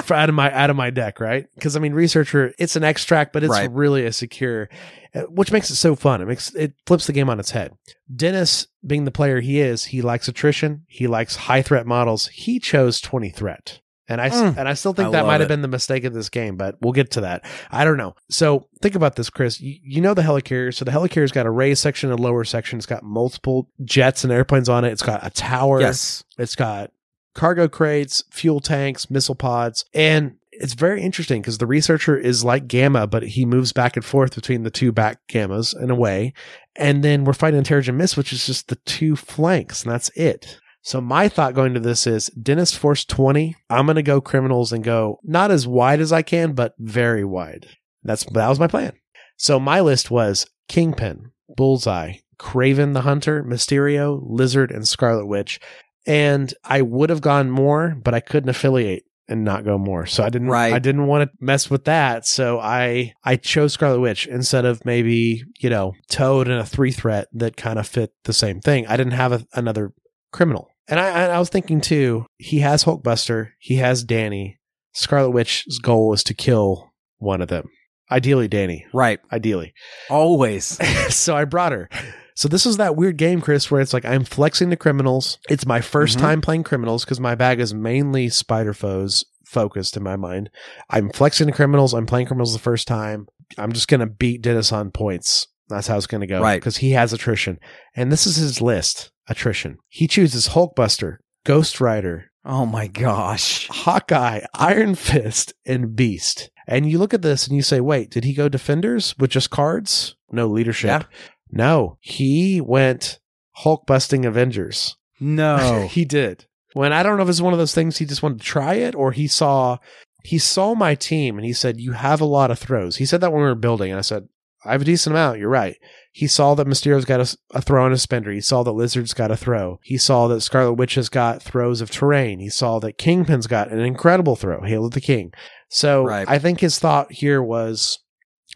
for out of my out of my deck, right? Because I mean, researcher, it's an extract, but it's Right. really a secure, uh, which makes it so fun. It makes it flips the game on its head. Dennis, being the player he is, he likes attrition. He likes high threat models. He chose twenty threat. And I Mm. and I still think I that might have been the mistake of this game, but we'll get to that. I don't know. So think about this, Chris. You, you know the helicarrier. So the helicarrier's got a raised section, a lower section. It's got multiple jets and airplanes on it. It's got a tower. Yes. It's got cargo crates, fuel tanks, missile pods, and it's very interesting because the researcher is like Gamma, but he moves back and forth between the two back Gammas in a way. And then we're fighting Terrigen Mist, which is just the two flanks, and that's it. So my thought going to this is Dennis Force 20. I'm going to go criminals and go not as wide as I can, but very wide. That's that was my plan. So my list was Kingpin, Bullseye, Kraven the Hunter, Mysterio, Lizard, and Scarlet Witch. And I would have gone more, but I couldn't affiliate and not go more. So I didn't Right. I didn't want to mess with that. So I I chose Scarlet Witch instead of maybe, you know, Toad and a three threat that kind of fit the same thing. I didn't have a, another criminal. And I I was thinking too, he has Hulkbuster, he has Danny. Scarlet Witch's goal is to kill one of them. Ideally Danny. Right. Ideally. Always. (laughs) so I brought her. So this is that weird game, Chris, where it's like I'm flexing the criminals. It's my 1st Mhm. time playing criminals because my bag is mainly spider foes focused in my mind. I'm flexing the criminals. I'm playing criminals the first time. I'm just gonna beat Dennis on points. That's how it's gonna go. Right. Because he has attrition. And this is his list. Attrition. He chooses Hulkbuster, Ghost Rider, Oh my gosh. Hawkeye, Iron Fist, and Beast. And you look at this and you say, wait, did he go defenders with just cards? No leadership. Yeah. No, he went Hulk busting Avengers. No. (laughs) he did. When I don't know if it's one of those things he just wanted to try it or he saw he saw my team and he said, You have a lot of throws. He said that when we were building, and I said, I have a decent amount. You're right. He saw that Mysterio's got a, a throw and a spender. He saw that Lizard's got a throw. He saw that Scarlet Witch has got throws of terrain. He saw that Kingpin's got an incredible throw, Hail of the King. So Right. I think his thought here was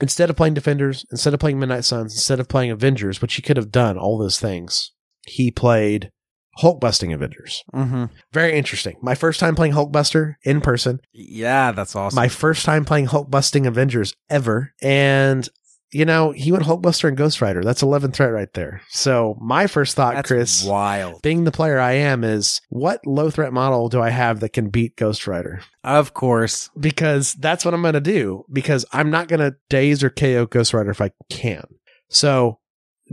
instead of playing Defenders, instead of playing Midnight Suns, instead of playing Avengers, which he could have done all those things, he played Hulk busting Avengers. hmm Very interesting. My first time playing Hulkbuster in person. Yeah, that's awesome. My first time playing Hulk busting Avengers ever. And you know, he went Hulkbuster and Ghost Rider. That's 11 threat right there. So my first thought, that's Chris, wild. being the player I am, is what low threat model do I have that can beat Ghost Rider? Of course. Because that's what I'm going to do. Because I'm not going to daze or KO Ghost Rider if I can. So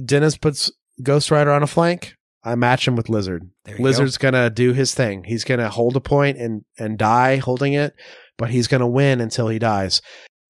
Dennis puts Ghost Rider on a flank. I match him with Lizard. Lizard's gonna do his thing. He's gonna hold a point and and die holding it, but he's gonna win until he dies.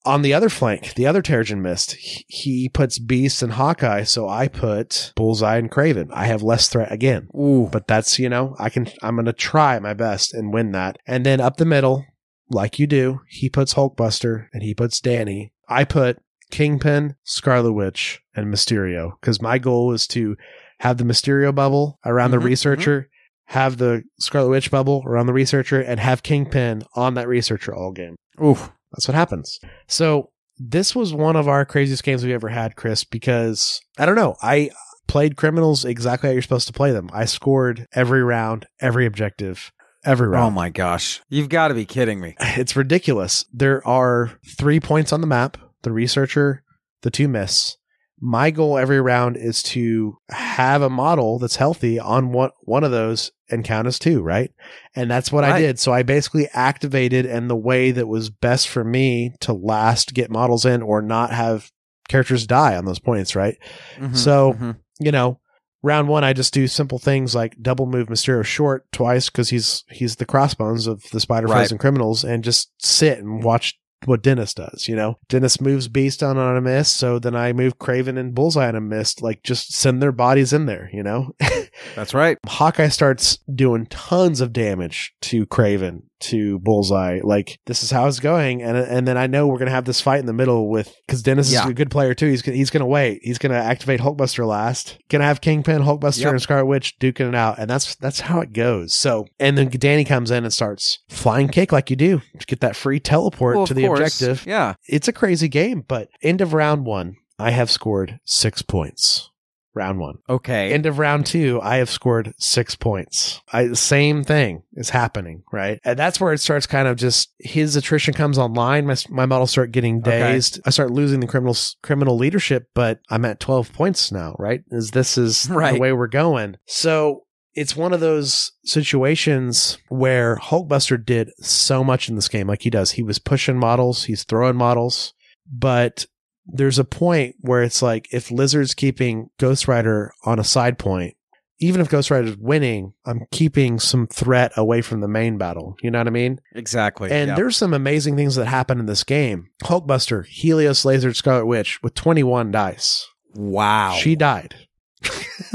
On the other flank, the other Terrigen Mist, he, he puts Beast and Hawkeye, so I put Bullseye and Kraven. I have less threat again. Ooh. but that's you know I can I'm gonna try my best and win that. And then up the middle, like you do, he puts Hulkbuster and he puts Danny. I put Kingpin, Scarlet Witch, and Mysterio because my goal is to have the Mysterio bubble around Mhm, the researcher, have the Scarlet Witch bubble around the researcher, and have Kingpin on that researcher all game. Oof. That's what happens. So this was one of our craziest games we ever had, Chris, because I don't know. I played criminals exactly how you're supposed to play them. I scored every round, every objective, every round. Oh my gosh. You've got to be kidding me. (laughs) It's ridiculous. There are three points on the map the researcher, the two myths. My goal every round is to have a model that's healthy on one, one of those and count as two, right? And that's what I did. So I basically activated and the way that was best for me to last get models in or not have characters die on those points, right? Mhm, So- mhm. you know, round one, I just do simple things like double move Mysterio short twice because he's he's the crossbones of the Spider Right. And criminals, and just sit and watch what Dennis does. You know, Dennis moves Beast on on a miss, so then I move Kraven and Bullseye on a miss. Like just send their bodies in there. You know, (laughs) that's right. Hawkeye starts doing tons of damage to Kraven to Bullseye. Like this is how it's going, and and then I know we're gonna have this fight in the middle with because Dennis Yeah. is a good player too. He's gonna, he's gonna wait. He's gonna activate Hulkbuster last. Gonna have Kingpin, Hulkbuster, Yep. and Scarlet Witch duking it out, and that's that's how it goes. So and then Danny comes in and starts flying kick like you do to get that free teleport Well, to the course. objective. Yeah. It's a crazy game, but end of round one, I have scored six points. Round one. Okay. End of round two, I have scored six points. I, the same thing is happening, right? And that's where it starts kind of just his attrition comes online. My, my models start getting Okay. dazed. I start losing the criminal criminal leadership, but I'm at 12 points now, right? Is this is (laughs) Right. the way we're going. So it's one of those situations where Hulkbuster did so much in this game, like he does. He was pushing models, he's throwing models, but there's a point where it's like if Lizard's keeping Ghost Rider on a side point, even if Ghost Rider's winning, I'm keeping some threat away from the main battle. You know what I mean? exactly. And yeah. there's some amazing things that happen in this game. Hulkbuster, Helios, Lizard, Scarlet Witch with 21 dice. wow. She died.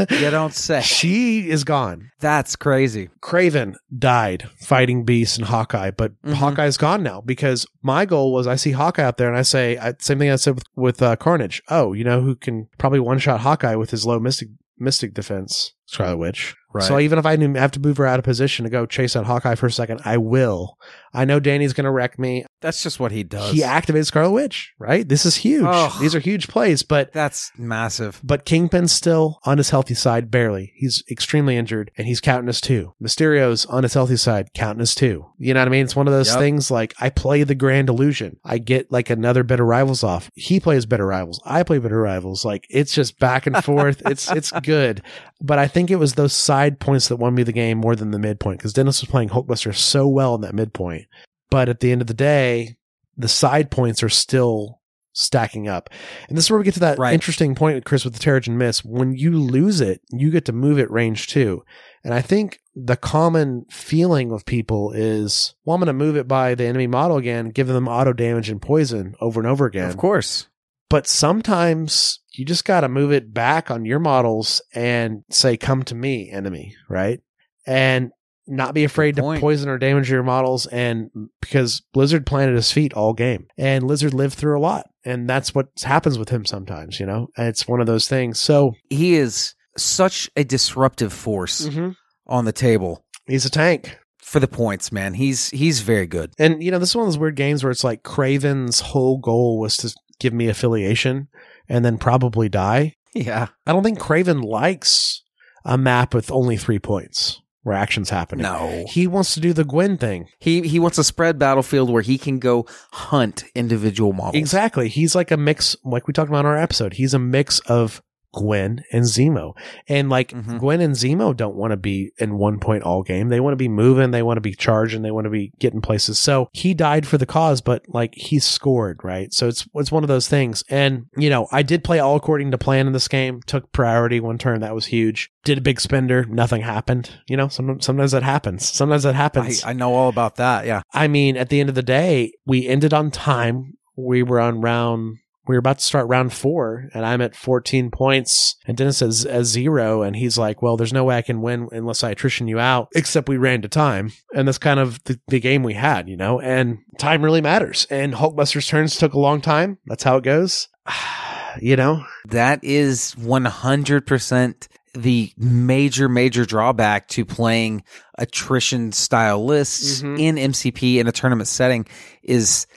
You don't say. (laughs) she is gone. That's crazy. Kraven died fighting Beast and Hawkeye, but Mhm. Hawkeye's gone now because my goal was I see Hawkeye out there and I say I, same thing I said with, with uh, Carnage. Oh, you know who can probably one shot Hawkeye with his low mystic mystic defense, Scarlet Witch. Right. So even if I have to move her out of position to go chase out Hawkeye for a second, I will. I know Danny's going to wreck me. That's just what he does. He activates Scarlet Witch, right? This is huge. These are huge plays, but That's massive. but Kingpin's still on his healthy side, barely. He's extremely injured, and he's counting as two. Mysterio's on his healthy side, counting as two. You know what I mean? It's one of those Yep. things like I play the grand illusion. I get like another better rivals off. He plays better rivals. I play better rivals. Like it's just back and forth. it's it's good. But I think it was those side points that won me the game more than the midpoint because Dennis was playing Hulkbuster so well in that midpoint. But at the end of the day, the side points are still stacking up. And this is where we get to that Right. interesting point, Chris, with the Terrigen Mist. When you lose it, you get to move it range two. And I think the common feeling of people is, well, I'm going to move it by the enemy model again, giving them auto damage and poison over and over again. Of course. But sometimes you just got to move it back on your models and say, come to me, enemy, right? And not be afraid to poison or damage your models. And because Lizard planted his feet all game and Lizard lived through a lot. And that's what happens with him sometimes, you know? It's one of those things. So He is such a disruptive force Mm-hmm. on the table he's a tank. for the points, man. He's he's very good. And, you know, this is one of those weird games where it's like Kraven's whole goal was to give me affiliation and then probably die. Yeah. I don't think Kraven likes a map with only three points where action's happening. No. He wants to do the Gwen thing. He he wants a spread battlefield where he can go hunt individual models. Exactly. He's like a mix, like we talked about in our episode. He's a mix of Gwen and Zemo. And like Mhm. Gwen and Zemo don't want to be in one point all game. They want to be moving, they want to be charging, they want to be getting places. So he died for the cause, but like he scored, right? So it's it's one of those things. And you know, I did play all according to plan in this game. Took priority one turn, that was huge. Did a big spender, nothing happened. You know, sometimes sometimes that happens. Sometimes that I, happens. I know all about that. Yeah. I mean, at the end of the day, we ended on time. We were on round. We were about to start round four, and I'm at 14 points, and Dennis is at zero, and he's like, "Well, there's no way I can win unless I attrition you out." Except we ran to time, and that's kind of the, the game we had, you know. And time really matters. And Hulkbuster's turns took a long time. That's how it goes, (sighs) you know. That is 100% the major, major drawback to playing attrition style lists Mhm. in MCP in a tournament setting is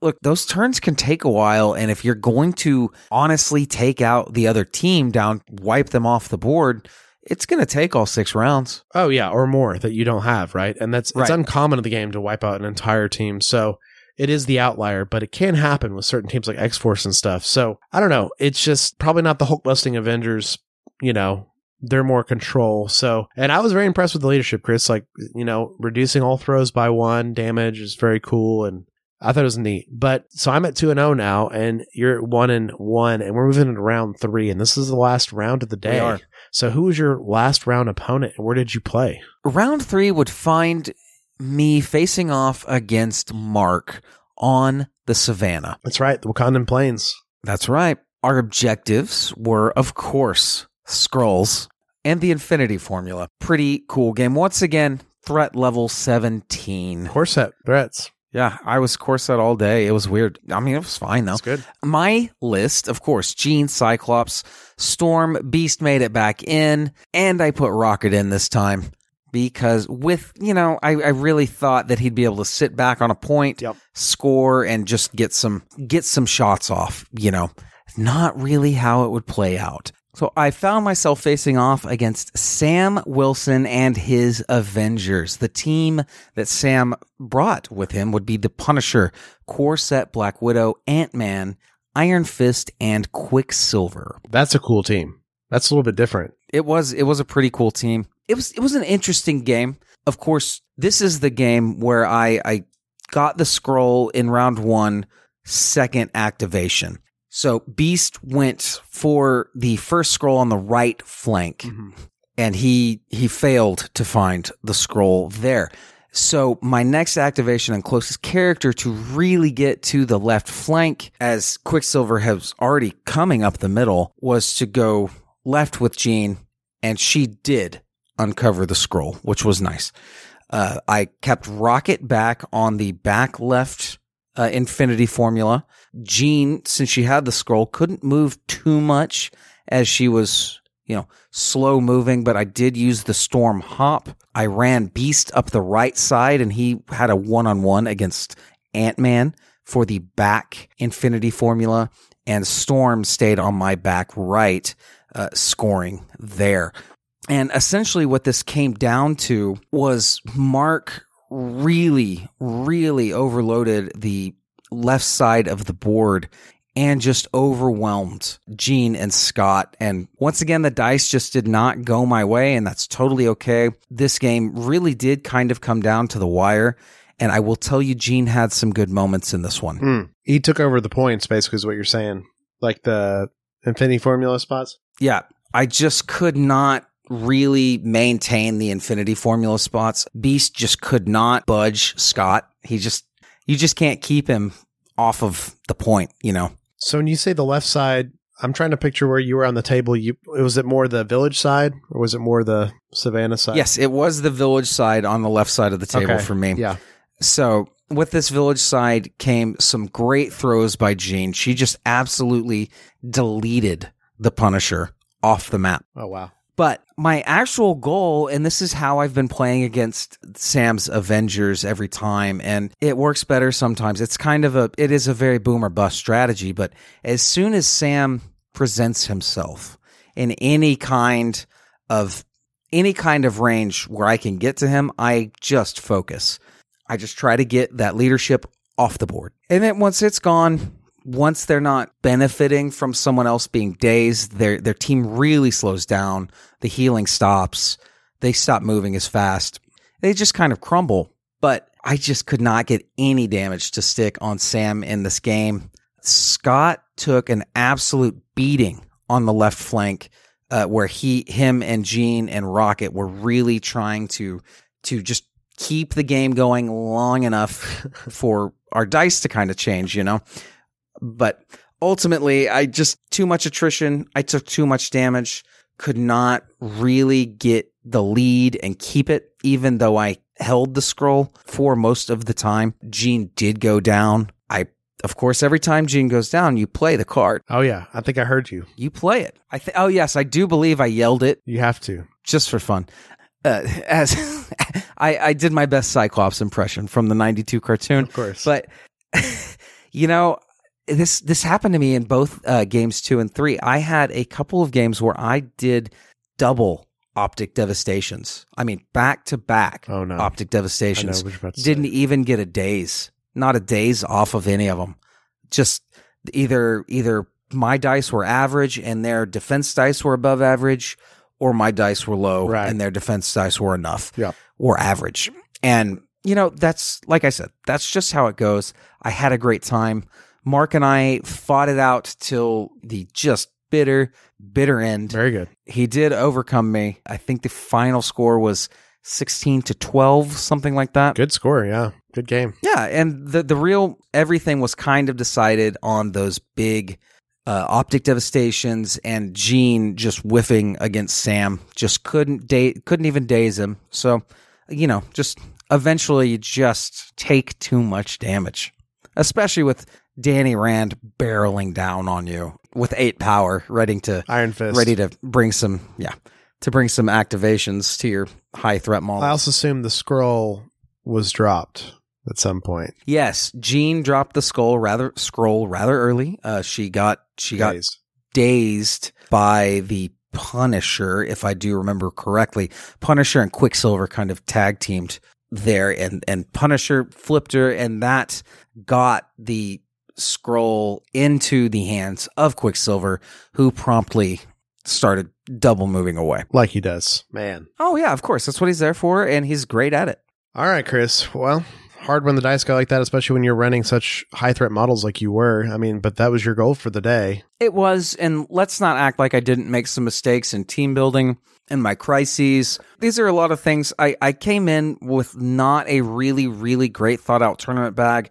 look, those turns can take a while. And if you're going to honestly take out the other team down, wipe them off the board, it's going to take all six rounds. Oh yeah, or more that you don't have, right? And that's it's uncommon in the game to wipe out an entire team. So it is the outlier, but it can happen with certain teams like X Force and stuff. So I don't know. It's just probably not the Hulk busting Avengers, you know. They're more control. So, and I was very impressed with the leadership, Chris. Like, you know, reducing all throws by one damage is very cool. And I thought it was neat. But so I'm at 2 and 0 now, and you're at 1 and 1, and we're moving into round three. And this is the last round of the day. So, who was your last round opponent, and where did you play? Round three would find me facing off against Mark on the Savannah. That's right, the Wakandan Plains. That's right. Our objectives were, of course, Skrulls and the Infinity Formula. Pretty cool game. Once again, threat level 17. Core set threats. Yeah, I was core set all day. It was weird. I mean, it was fine though. That's good. My list, of course, Jean, Cyclops, Storm, Beast made it back in, and I put Rocket in this time because with, you know, I, I really thought that he'd be able to sit back on a point, Yep. score, and just get some get some shots off, you know. Not really how it would play out. So I found myself facing off against Sam Wilson and his Avengers. The team that Sam brought with him would be the Punisher, Corset, Black Widow, Ant Man, Iron Fist, and Quicksilver. That's a cool team. That's a little bit different. It was it was a pretty cool team. It was it was an interesting game. Of course, this is the game where I I got the Skrull in round one, second activation. So Beast went for the first Skrull on the right flank, and he he failed to find the Skrull there. So my next activation and closest character to really get to the left flank, as Quicksilver has already coming up the middle, was to go left with Jean, and she did uncover the Skrull, which was nice. Uh, I kept Rocket back on the back left uh, Infinity formula. Jean, since she had the Skrull, couldn't move too much as she was, you know, slow moving, but I did use the storm hop. I ran Beast up the right side and he had a one on one against Ant Man for the back Infinity formula, and Storm stayed on my back right, uh, scoring there. And essentially, what this came down to was Mark really, really overloaded the left side of the board and just overwhelmed Jean and Scott. And once again, the dice just did not go my way, and that's totally okay. This game really did kind of come down to the wire. And I will tell you, Jean had some good moments in this one. Hmm. He took over the points, basically, is what you're saying. Like the Infinity Formula spots. Yeah, I just could not really maintain the infinity formula spots. Beast just could not budge Scott. He just, you just can't keep him off of the point, you know? So when you say the left side, I'm trying to picture where you were on the table. You was it more the village side or was it more the Savannah side? Yes, it was the village side on the left side of the table Okay. for me. Yeah. So with this village side came some great throws by Jean. She just absolutely deleted the Punisher off the map. Oh wow. But my actual goal, and this is how I've been playing against Sam's Avengers every time, and it works better sometimes. It's kind of a, it is a very boom or bust strategy, but as soon as Sam presents himself in any kind of, any kind of range where I can get to him, I just focus. I just try to get that leadership off the board. And then once it's gone, once they're not benefiting from someone else being dazed, their their team really slows down. The healing stops. They stop moving as fast. They just kind of crumble. But I just could not get any damage to stick on Sam in this game. Scott took an absolute beating on the left flank, uh, where he, him, and Jean and Rocket were really trying to to just keep the game going long enough (laughs) for our dice to kind of change, you know. But ultimately, I just too much attrition. I took too much damage. Could not really get the lead and keep it, even though I held the Skrull for most of the time. Jean did go down. I, of course, every time Jean goes down, you play the card. Oh yeah. I think I heard you. You play it. I think. Oh yes, I do believe I yelled it You have to. just for fun. Uh, (laughs) as I, I did my best Cyclops impression from the '92 cartoon, Of course. but (laughs) you know, this this happened to me in both uh, games two and three. I had a couple of games where I did double optic devastations. I mean, back to back. Oh, no. optic devastations. Didn't say. even get a daze, not a daze off of any of them. Just either either my dice were average and their defense dice were above average, or my dice were low Right. and their defense dice were enough Yeah. or average. And, you know, that's like I said, that's just how it goes. I had a great time. Mark and I fought it out till the just bitter, bitter end. Very good. He did overcome me. I think the final score was 16 to 12, something like that. Good score. Yeah. Good game. Yeah, and the the real everything was kind of decided on those big uh, optic devastations and Jean just whiffing against Sam. Just couldn't da- couldn't even daze him. So you know, just eventually you just take too much damage, especially with Danny Rand barreling down on you with eight power, ready to Iron Fist. ready to bring some yeah to bring some activations to your high threat model. I also assume the Skrull was dropped at some point. yes, Jean dropped the skull rather Skrull rather early. Uh, she got she got Dazed. dazed by the Punisher, if I do remember correctly. Punisher and Quicksilver kind of tag teamed there, and and Punisher flipped her, and that got the Skrull into the hands of Quicksilver, who promptly started double moving away. like he does. Man. Oh yeah, of course, that's what he's there for, and he's great at it. All right, Chris. Well, hard when the dice go like that, especially when you're running such high threat models like you were. I mean, but that was your goal for the day. It was, and let's not act like I didn't make some mistakes in team building and my crises. These are a lot of things. I, I came in with not a really, really great thought out tournament bag,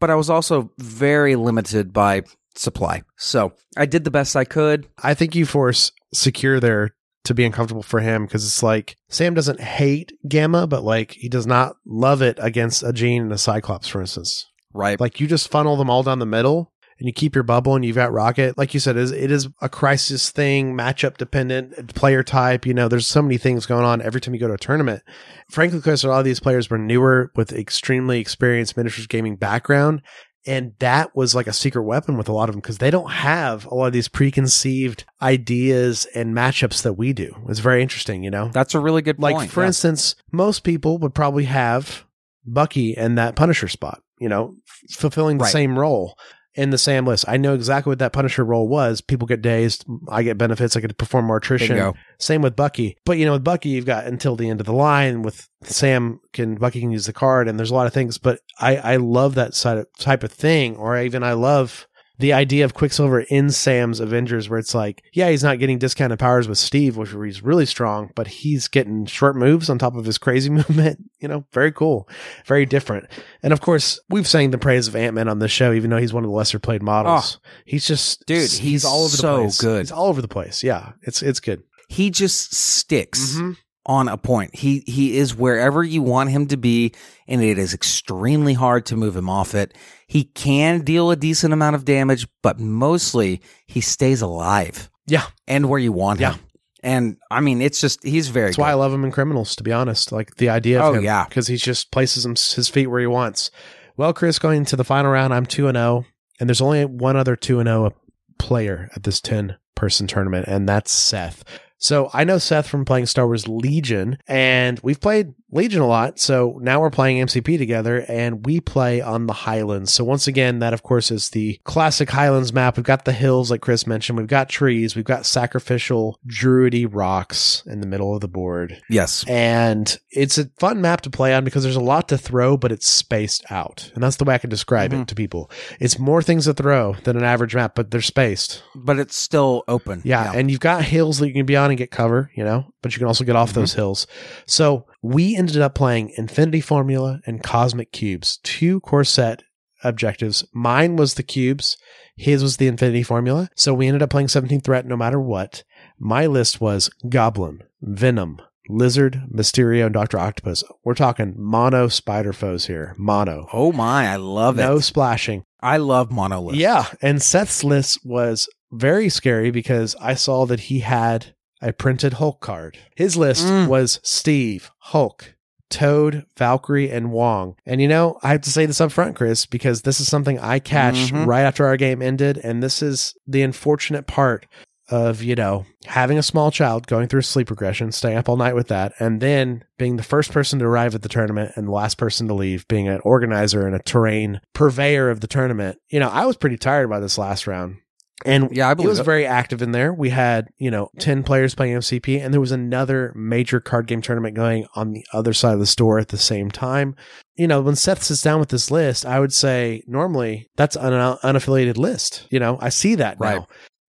but I was also very limited by supply. So I did the best I could. I think you force secure there to be uncomfortable for him because it's like Sam doesn't hate Gamma, but like he does not love it against a Jean and a Cyclops, for instance. Right. Like you just funnel them all down the middle and you keep your bubble and you've got Rocket. Like you said, it is, it is a crisis thing, matchup dependent, player type. You know, there's so many things going on every time you go to a tournament. Frankly, because a lot of these players were newer with extremely experienced miniatures gaming background. And that was like a secret weapon with a lot of them because they don't have a lot of these preconceived ideas and matchups that we do. It's very interesting, you know? That's a really good Like, point. Like, for yeah. instance, most people would probably have Bucky and that Punisher spot, you know, f- fulfilling the Right. same role in the Sam list. I know exactly what that Punisher role was. People get dazed. I get benefits. I get to perform more attrition. Bingo. Same with Bucky. But, you know, with Bucky, you've got until the end of the line. With Sam, can Bucky can use the card, and there's a lot of things. But I, I love that side of, type of thing. Or even I love the idea of Quicksilver in Sam's Avengers, where it's like, yeah, he's not getting discounted powers with Steve, which where he's really strong, but he's getting short moves on top of his crazy (laughs) movement. You know, very cool, very different. And of course, we've sang the praise of Ant Man on this show, even though he's one of the lesser played models. he's just, Dude, he's all over the so place. good. He's all over the place. Yeah, it's it's good. he just sticks. Mhm. On a point. He he is wherever you want him to be, and it is extremely hard to move him off it. He can deal a decent amount of damage, but mostly he stays alive Yeah, and where you want Yeah. him. And I mean, it's just he's very. that's why I love him in Criminals. To be honest, like the idea of Oh, him, yeah. because he just places him, his feet where he wants. Well, Chris, going to the final round, I'm two and zero, and there's only one other two and zero player at this ten person tournament, and that's Seth. So I know Seth from playing Star Wars Legion, and we've played Legion a lot. So now we're playing MCP together, and we play on the Highlands. So once again, that of course is the classic Highlands map. We've got the hills, like Chris mentioned. We've got trees. We've got sacrificial druidy rocks in the middle of the board. yes, And it's a fun map to play on because there's a lot to throw, but it's spaced out. And that's the way I can describe Mhm. it to people. It's more things to throw than an average map, but they're spaced. but it's still open. Yeah, and you've got hills that you can be on and get cover, you know, but you can also get off those hills. So we ended up playing Infinity Formula and Cosmic Cubes, two core set objectives. Mine was the cubes, his was the Infinity Formula. So we ended up playing 17 Threat no matter what. My list was Goblin, Venom, Lizard, Mysterio, and Dr. Octopus. We're talking mono spider foes here. Mono. oh my, I love no it. splashing. I love monolith. Yeah, and Seth's list was very scary because I saw that he had a printed Hulk card. His list Mm. was Steve, Hulk, Toad, Valkyrie, and Wong. And you know, I have to say this up front, Chris, because this is something I catched Mhm. right after our game ended, and this is the unfortunate part of you know having a small child going through sleep regression staying up all night with that and then being the first person to arrive at the tournament and the last person to leave being an organizer and a terrain purveyor of the tournament you know i was pretty tired by this last round and Yeah, I believe it was it. very active in there we had you know 10 players playing mcp and there was another major card game tournament going on the other side of the store at the same time you know, when Seth sits down with this list, I would say normally that's an unaffiliated list. You know, I see that now. Right.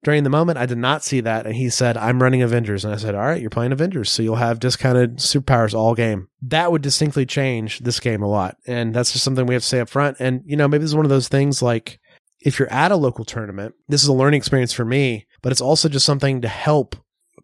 During the moment, I did not see that. And he said, I'm running Avengers. And I said, All right, you're playing Avengers. So you'll have discounted superpowers all game. That would distinctly change this game a lot. And that's just something we have to say up front. And, you know, maybe this is one of those things like if you're at a local tournament, this is a learning experience for me, but it's also just something to help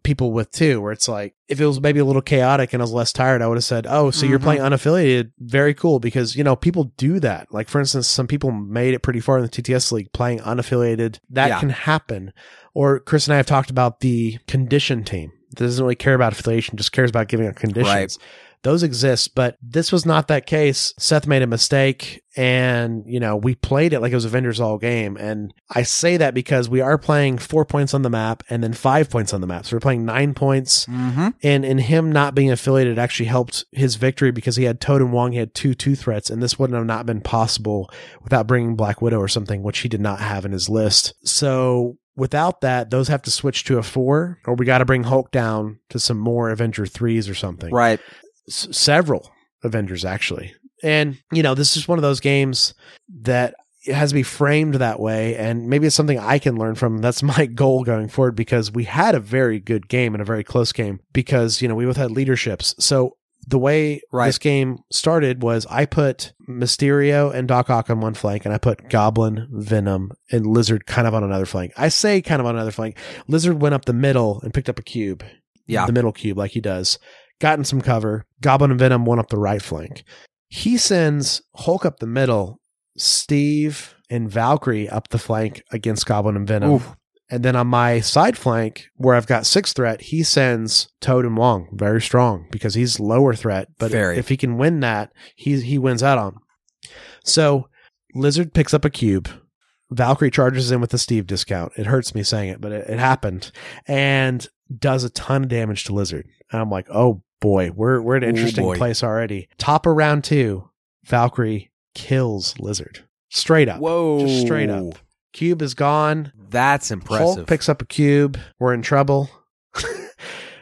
people with too, where it's like if it was maybe a little chaotic and I was less tired, I would have said, "Oh, so you're Mhm. playing unaffiliated? Very cool." Because you know people do that. Like for instance, some people made it pretty far in the TTS league playing unaffiliated. That Yeah. can happen. Or Chris and I have talked about the condition team. that doesn't really care about affiliation, just cares about giving out conditions. Right. Those exist, but this was not that case. Seth made a mistake and, you know, we played it like it was Avengers all game. And I say that because we are playing four points on the map and then five points on the map. So we're playing nine points. Mm-hmm. And in him not being affiliated actually helped his victory because he had Toad and Wong, he had two two threats, and this wouldn't have not been possible without bringing Black Widow or something, which he did not have in his list. So without that, those have to switch to a four, or we got to bring Hulk down to some more Avenger threes or something Right. S- several Avengers actually. And you know, this is one of those games that has to be framed that way and maybe it's something I can learn from. That's (laughs) my goal going forward because we had a very good game and a very close game because, you know, we both had leaderships. So the way Right. this game started was I put Mysterio and Doc Ock on one flank, and I put Goblin, Venom, and Lizard kind of on another flank. I say kind of on another flank. Lizard went up the middle and picked up a cube Yeah. the middle cube like he does. Gotten some cover. Goblin and Venom went up the right flank. He sends Hulk up the middle, Steve and Valkyrie up the flank against Goblin and Venom. Oof. And then on my side flank, where I've got six threat, he sends Toad and Wong very strong because he's lower threat. But Very. if he can win that, he he wins out on. So Lizard picks up a cube. Valkyrie charges in with the Steve discount. It hurts me saying it, but it, it happened. And does a ton of damage to Lizard. And I'm like, oh boy, we're we're at an interesting boy. place already. Top of round two, Valkyrie kills Lizard. Straight up. Whoa. Just straight up. Cube is gone. That's impressive. Hulk picks up a cube. We're in trouble.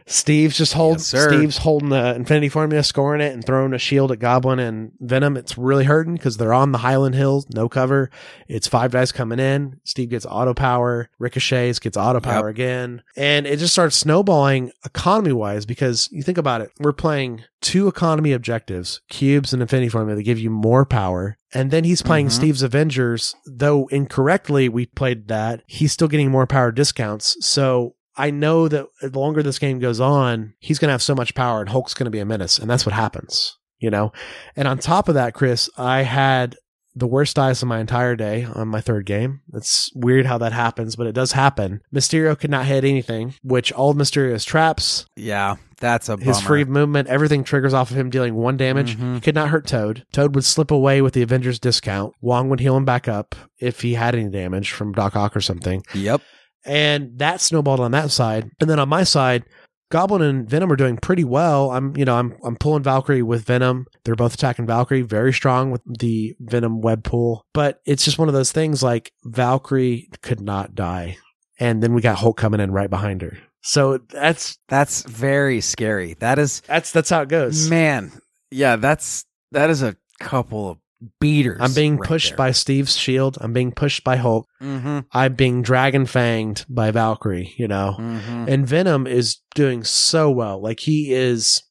Steve's just holding. Yes. Steve's holding the Infinity Formula, scoring it, and throwing a shield at Goblin and Venom. It's really hurting because they're on the Highland Hills, no cover. It's five guys coming in. Steve gets auto power. Ricochets gets auto power again, and it just starts snowballing economy wise because you think about it. We're playing two economy objectives, cubes and Infinity Formula, They give you more power. And then he's playing Mhm. Steve's Avengers, though incorrectly we played that. He's still getting more power discounts. So I know that the longer this game goes on, he's going to have so much power and Hulk's going to be a menace. And that's what happens, you know? And on top of that, Chris, I had the worst dice of my entire day on my third game. It's weird how that happens, but it does happen. Mysterio could not hit anything, which all of Mysterio's traps, Yeah, that's a his free movement, everything triggers off of him dealing one damage. Mhm. He could not hurt Toad. Toad would slip away with the Avengers discount. Wong would heal him back up if he had any damage from Doc Ock or something. Yep. And that snowballed on that side. And then on my side, Goblin and Venom are doing pretty well. I'm, you know, I'm I'm pulling Valkyrie with Venom. They're both attacking Valkyrie, very strong with the Venom web pool. But it's just one of those things like Valkyrie could not die. And then we got Hulk coming in right behind her. So that's That's very scary. That is that's that's how it goes. man. Yeah, that's that is a couple of beaters. I'm being right pushed there. by Steve's shield. I'm being pushed by Hulk. Mhm. I'm being dragon fanged by Valkyrie, you know. Mhm. And Venom is doing so well. Like he is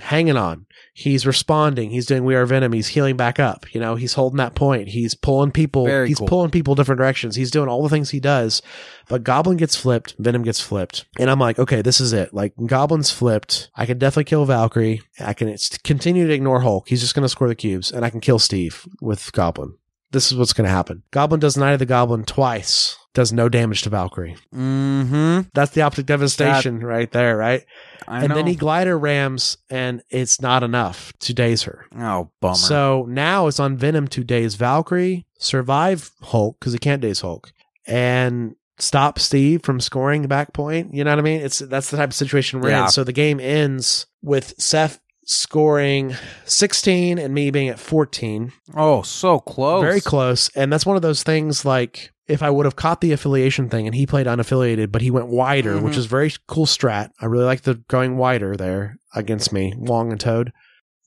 hanging on. He's responding. He's doing We Are Venom. He's healing back up. You know, he's holding that point. He's pulling people. Very he's cool. pulling people different directions. He's doing all the things he does. But Goblin gets flipped. Venom gets flipped. And I'm like, okay, this is it. Like Goblin's flipped. I can definitely kill Valkyrie. I can continue to ignore Hulk. He's just going to score the cubes, and I can kill Steve with Goblin. This is what's going to happen. Goblin does Night of the Goblin twice. Does no damage to Valkyrie. Mhm. That's the optic devastation right there, right? I and know. then he glider rams, and it's not enough to daze her. oh bummer. So now it's on Venom to daze Valkyrie, survive Hulk because he can't daze Hulk, and stop Steve from scoring the back point. You know what I mean? It's that's the type of situation we're Yeah. in. So the game ends with Seth scoring 16 and me being at 14 oh, so close. very close. And that's one of those things like if I would have caught the affiliation thing and he played unaffiliated, but he went wider, which Mhm. is very cool strat. I really like the going wider there against me, Wong and Toad.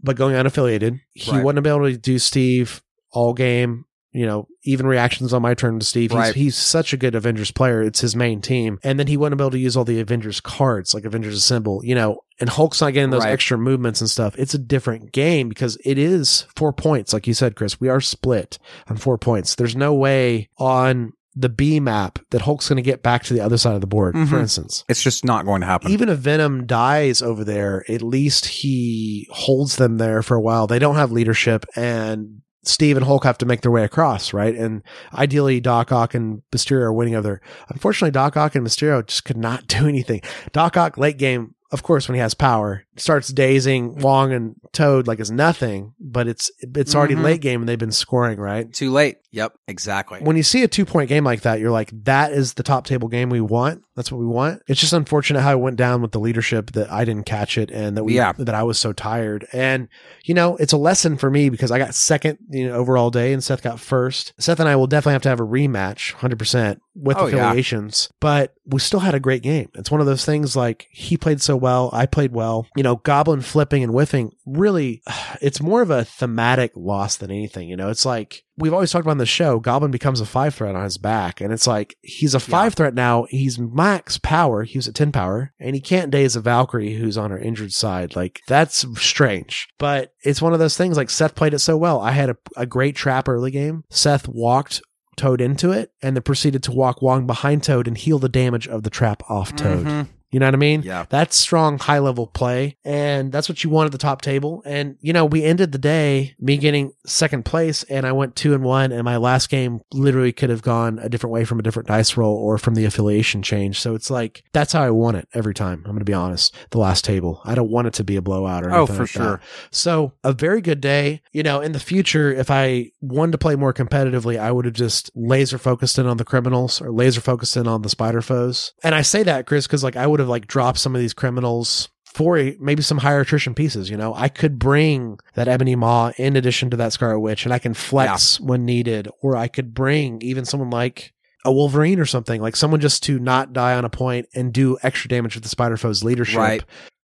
But going unaffiliated, he Right. wouldn't have been able to do Steve all game. You know, even reactions on my turn to Steve. He's, Right. he's such a good Avengers player. It's his main team. And then he wouldn't be able to use all the Avengers cards, like Avengers Assemble, you know, and Hulk's not getting those Right. extra movements and stuff. It's a different game because it is four points. Like you said, Chris, we are split on four points. There's no way on the B map that Hulk's going to get back to the other side of the board, for Mhm. instance. It's just not going to happen. Even if Venom dies over there, at least he holds them there for a while. They don't have leadership and Steve and Hulk have to make their way across, right? And ideally, Doc Ock and Mysterio are winning over. Unfortunately, Doc Ock and Mysterio just could not (laughs) do anything. Doc Ock late game, of course, when he has power, starts dazing Wong and Toad like it's nothing, but it's it's already Mhm. late game and they've been scoring, right? Too late. Yep, exactly. When you see a two point game like that, you're like, that is the top table game we want. That's what we want. It's just unfortunate how it went down with the leadership that I didn't catch it and that we, Yeah. that I was so tired. And, you know, it's a lesson for me because I got second, you know, overall day and Seth got first. Seth and I will definitely have to have a rematch 100% with Oh, yeah. affiliations, but we still had a great game. It's one of those things like he played so well. I played well. You know, Goblin flipping and whiffing really, (sighs) it's more of a thematic loss than anything. You know, it's like, we've always talked about on the show, Goblin becomes a five threat on his back. And it's like, he's a five threat now. He's max power. He was at 10 power and he can't daze a Valkyrie who's on her injured side. Like, that's strange. But it's one of those things like Seth played it so well. I had a, a great trap early game. Seth walked Toad into it and then proceeded to walk Wong behind Toad and heal the damage of the trap off Toad. Mhm. You know what I mean? Yeah. That's strong, high level play. And that's what you want at the top table. And, you know, we ended the day, me getting second place, and I went two and one. And my last game literally could have gone a different way from a different dice roll or from the affiliation change. So it's like, that's how I want it every time. I'm going to be honest. The last table. I don't want it to be a blowout or Oh, anything for like that. sure. So a very good day. You know, in the future, if I wanted to play more competitively, I would have just laser focused in on the criminals or laser focused in on the spider foes. And I say that, Chris, because like I would have like drop some of these criminals for a, maybe some higher attrition pieces. You know, I could bring that Ebony Maw in addition to that Scarlet Witch, and I can flex when needed, or I could bring even someone like a Wolverine or something, like someone just to not die on a point and do extra damage with the Spider Foe's leadership. Right.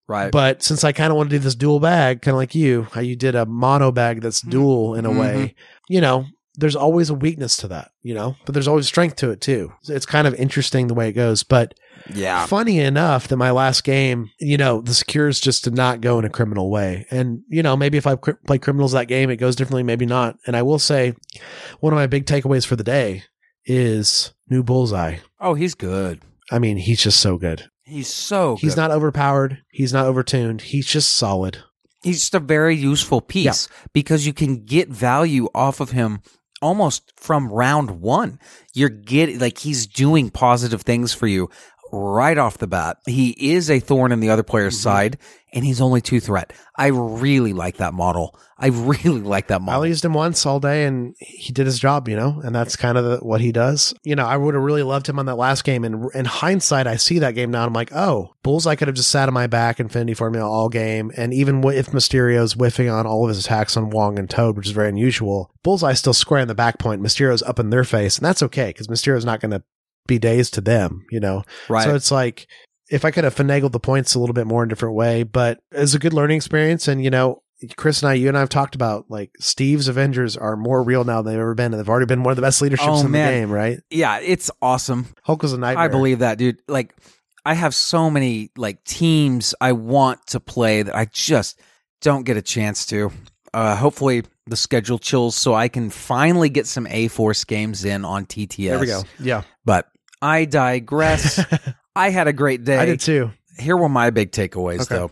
Right. But since I kind of want to do this dual bag, kind of like you, how you did a mono bag that's mm-hmm. dual in a way, mm-hmm. you know, there's always a weakness to that, you know, but there's always strength to it too. It's kind of interesting the way it goes. But yeah. funny enough that my last game, you know, the secures just did not go in a criminal way. And, you know, maybe if I cr- play criminals that game, it goes differently, maybe not. And I will say one of my big takeaways for the day is new bullseye. Oh, he's good. I mean, he's just so good. He's so good. He's not overpowered. He's not overtuned. He's just solid. he's just a very useful piece because you can get value off of him almost from round one. You're getting like he's doing positive things for you right off the bat. He is a thorn in the other player's Mm-hmm. side, and he's only two threat. I really like that model. I really like that model. I used him once all day and he did his job, you know, and that's kind of the, what he does. You know, I would have really loved him on that last game. And in hindsight, I see that game now and I'm like, oh, Bullseye could have just sat on my back Infinity Formula all game. And even if Mysterio's whiffing on all of his attacks on Wong and Toad, which is very unusual, Bullseye's still square in the back point. Mysterio's up in their face. And that's okay because Mysterio's not going to be days to them, you know? right. So it's like, if I could have finagled the points a little bit more in a different way, but it's a good learning experience. And, you know, Chris and I, you and I have talked about like Steve's Avengers are more real now than they've ever been. And they've already been one of the best leaderships Oh, in man. the game, right? yeah, it's awesome. Hulk was a nightmare. I believe that, dude. Like, I have so many like teams I want to play that I just don't get a chance to. Uh, hopefully, the schedule chills so I can finally get some A Force games in on TTS. There we go. Yeah. But I digress. (laughs) I had a great day. I did too. Here were my big takeaways, Okay. though.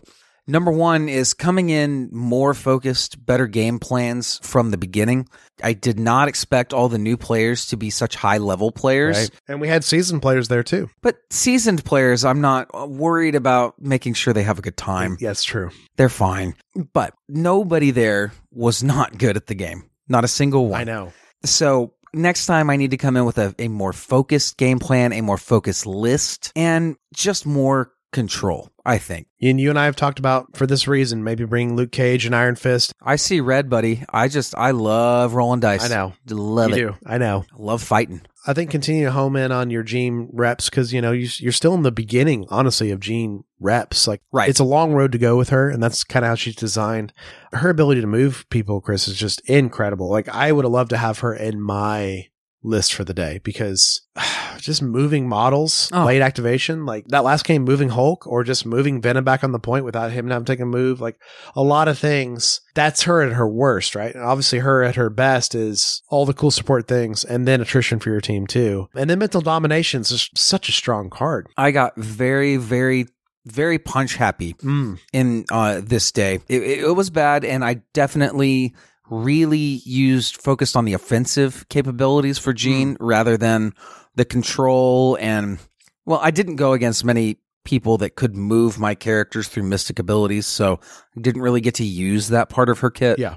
Number one is coming in more focused, better game plans from the beginning. I did not expect all the new players to be such high level players. Right. And we had seasoned players there too. But seasoned players, I'm not worried about making sure they have a good time. Yeah, true. They're fine. But nobody there was not good at the game. Not a single one. I know. So next time I need to come in with a, a more focused game plan, a more focused list, and just more control, I think. And you and I have talked about for this reason, maybe bringing Luke Cage and Iron Fist. I see red, buddy. I just, I love rolling dice. I know. Love you it. do. I know. I love fighting. I think continue to home in on your Jean reps because you know you, you're still in the beginning, honestly, of Jean reps. Like, Right. It's a long road to go with her, and that's kind of how she's designed. Her ability to move people, Chris, is just incredible. Like, I would have loved to have her in my list for the day because (sighs) just moving models, Oh. late activation, like that last game, moving Hulk or just moving Venom back on the point without him having to take a move, like a lot of things. That's her at her worst, right? And obviously, her at her best is all the cool support things and then attrition for your team too. And then mental domination is just such a strong card. I got very, very, very punch happy Mm. in uh, this day. It, it was bad, and I definitely really used focused on the offensive capabilities for Jean hmm. rather than the control and well, I didn't go against many people that could move my characters through mystic abilities, so I didn't really get to use that part of her kit. Yeah.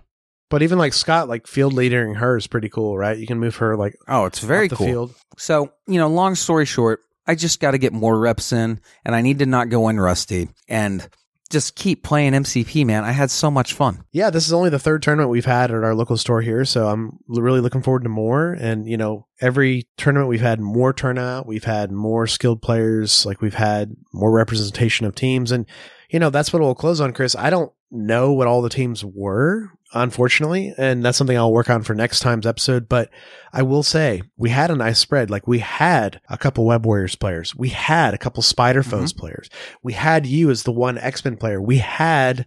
But even like Scott, like field leading her is pretty cool, right? You can move her like Oh, it's very cool. field. So, you know, long story short, I just got to get more reps in and I need to not go in rusty and just keep playing MCP, man. I had so much fun. Yeah, this is only the third tournament we've had at our local store here, so I'm really looking forward to more. And you know, every tournament we've had more turnout, we've had more skilled players, like we've had more representation of teams, and you know that's what we'll close on, Chris. I don't know what all the teams were, unfortunately, and that's something I'll work on for next time's episode. But I will say we had a nice spread. Like we had a couple Web Warriors players, we had a couple Spider Foes players, we had you as the one X Men player, we had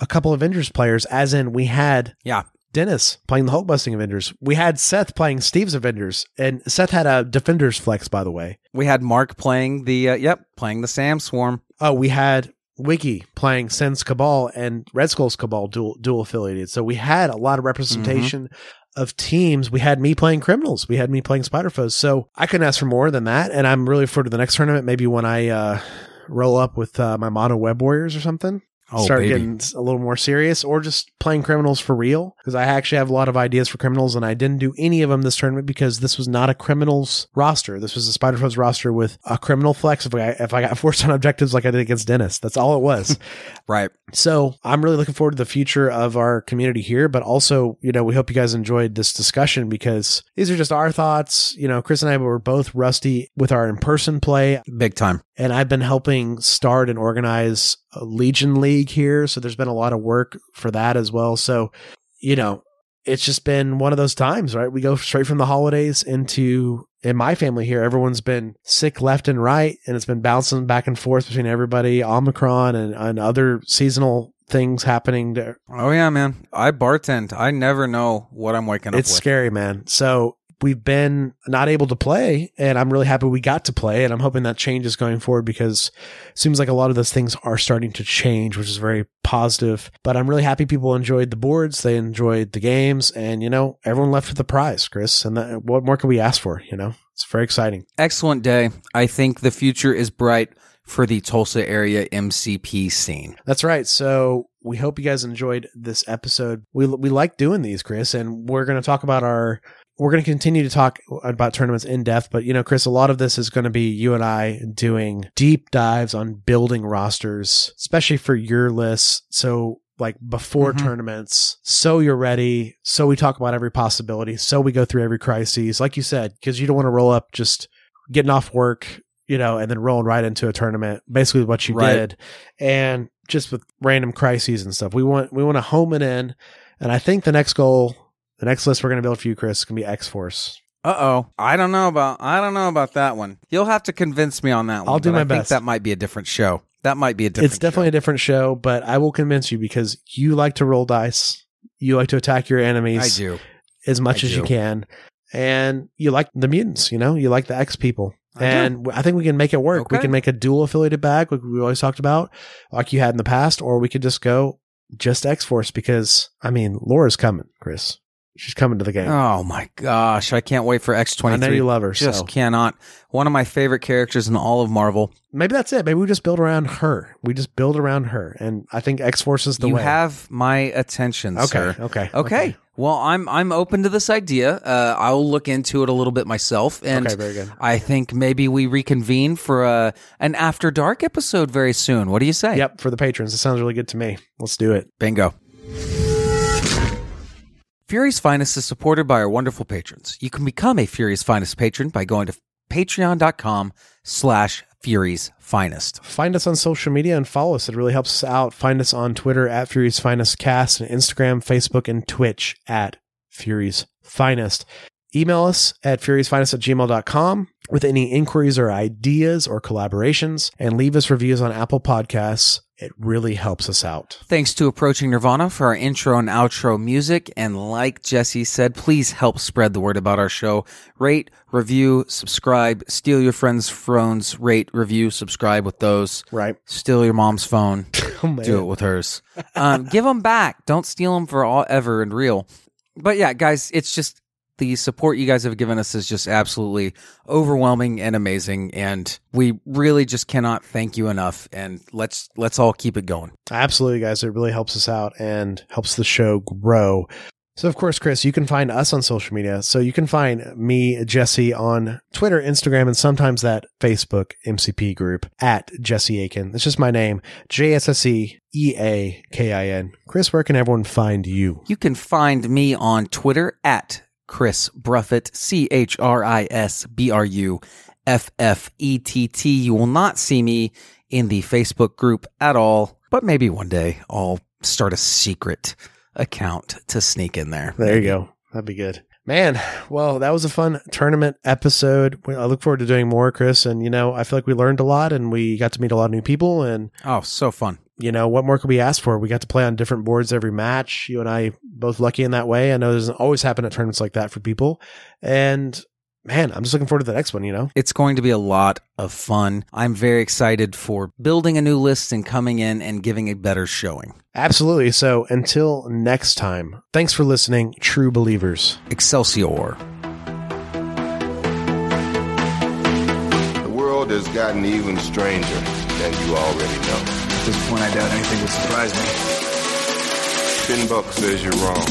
a couple Avengers players, as in we had Yeah. Dennis playing the Hulk busting Avengers. We had Seth playing Steve's Avengers, and Seth had a Defenders flex, by the way. We had Mark playing the, uh, yep, playing the Sam Swarm. Oh, we had Wiki playing Sen's Cabal and Red Skull's Cabal dual dual affiliated. So we had a lot of representation of teams. We had me playing criminals. We had me playing Spider Foes. So I couldn't ask for more than that. And I'm really forward to the next tournament. Maybe when I uh, roll up with uh, my Mono Web Warriors or something. Oh, start baby. getting a little more serious or just playing criminals for real because i actually have a lot of ideas for criminals and i didn't do any of them this tournament because this was not a criminals roster this was a spider foes roster with a criminal flex if i if i got (laughs) forced on objectives like i did against dennis that's all it was (laughs) Right. so I'm really looking forward to the future of our community here, but also, you know, we hope you guys enjoyed this discussion because these are just our thoughts. You know, Chris and I were both rusty with our in-person play, Big time. and I've been helping start and organize Legion League here. So there's been a lot of work for that as well. So, you know, it's just been one of those times, right? We go straight from the holidays into in my family here, everyone's been sick left and right, and it's been bouncing back and forth between everybody, Omicron and, and other seasonal things happening. there. Oh, yeah, man. I bartend. I never know what I'm waking up it's scary, man. So we've been not able to play, and I'm really happy we got to play, and I'm hoping that changes going forward because it seems like a lot of those things are starting to change, which is very positive. But I'm really happy people enjoyed the boards, they enjoyed the games, and you know, everyone left with a prize, Chris. And that, what more can we ask for? You know, it's very exciting. Excellent day. I think the future is bright for the Tulsa area MCP scene. That's right. So we hope you guys enjoyed this episode. We we like doing these, Chris, and we're going to talk about our. We're going to continue to talk about tournaments in depth, but you know, Chris, a lot of this is going to be you and I doing deep dives on building rosters, especially for your lists. So like before Mhm. tournaments, so you're ready. So we talk about every possibility. So we go through every crisis, like you said, because you don't want to roll up just getting off work, you know, and then rolling right into a tournament. Basically, what you Right. did, and just with random crises and stuff. We want we want to home it in, and I think the next goal, the next list we're going to build for you, Chris, is going to be X Force. Uh oh. I don't know about I don't know about that one. You'll have to convince me on that one. I'll do my I think best. that might be a different show. That might be a different It's definitely a different show, but I will convince you because you like to roll dice. You like to attack your show. I enemies do. as much I as you can, and you like the mutants. You know, you like the X people. I do. and w- I think we can make it work. We can make a dual affiliated bag, like we always talked about, like you had in the past, or we could just go just X Force because I mean, Laura's coming, Chris. She's coming to the game. Oh my gosh. I can't wait for X I twenty know three. you love her. Just so cannot. One of my favorite characters in all of Marvel. maybe that's it. Maybe we just build around her. We just build around her, and I think X Force is the you way. You have my attention, okay, sir. okay, Okay. Well, I'm I'm open to this idea. Uh, I'll look into it a little bit myself, and Okay, very good. I think maybe we reconvene for a an after dark episode very soon. What do you say? Yep, for the patrons, it sounds really good to me. Let's do it. Bingo. Fury's Finest is supported by our wonderful patrons. You can become a Fury's Finest patron by going to patreon.com slash Fury's Finest. Find us on social media and follow us. It really helps us out. Find us on Twitter at Fury's Finest Cast and Instagram, Facebook, and Twitch at Fury's Finest. Email us at furiousfinest at gmail.com with any inquiries or ideas or collaborations and leave us reviews on Apple Podcasts. It really helps us out. Thanks to Approaching Nirvana for our intro and outro music. And like Jesse said, please help spread the word about our show. Rate, review, subscribe, steal your friends' phones, rate, review, subscribe with those. Right. Steal your mom's phone, (laughs) Oh, do it with hers. Um, give them back. Don't steal them for all ever and real. But yeah, guys, it's just the support you guys have given us is just absolutely overwhelming and amazing and we really just cannot thank you enough and let's let's all keep it going Absolutely, guys. It really helps us out and helps the show grow. So, of course, Chris, you can find us on social media. So you can find me, Jesse, on Twitter, Instagram, and sometimes that Facebook MCP group at Jesse Aiken. That's just my name, J S S E E A K I N. Chris, where can everyone find you? You can find me on Twitter at Chris Bruffett, C H R I S B R U F F E T T. You will not see me in the Facebook group at all, but maybe one day I'll start a secret account to sneak in there. There you go. That'd be good. Man, well, that was a fun tournament episode. I look forward to doing more, Chris. And, you know, I feel like we learned a lot and we got to meet a lot of new people. And Oh, so fun. You know, what more could we ask for? We got to play on different boards every match. You and I both lucky in that way. I know it doesn't always happen at tournaments like that for people. And man, I'm just looking forward to the next one, you know? It's going to be a lot of fun. I'm very excited for building a new list and coming in and giving a better showing. Absolutely. So until next time, thanks for listening, true believers. Excelsior. The world has gotten even stranger than you already know. At this point, I doubt anything would surprise me. Ten Buck says you're wrong.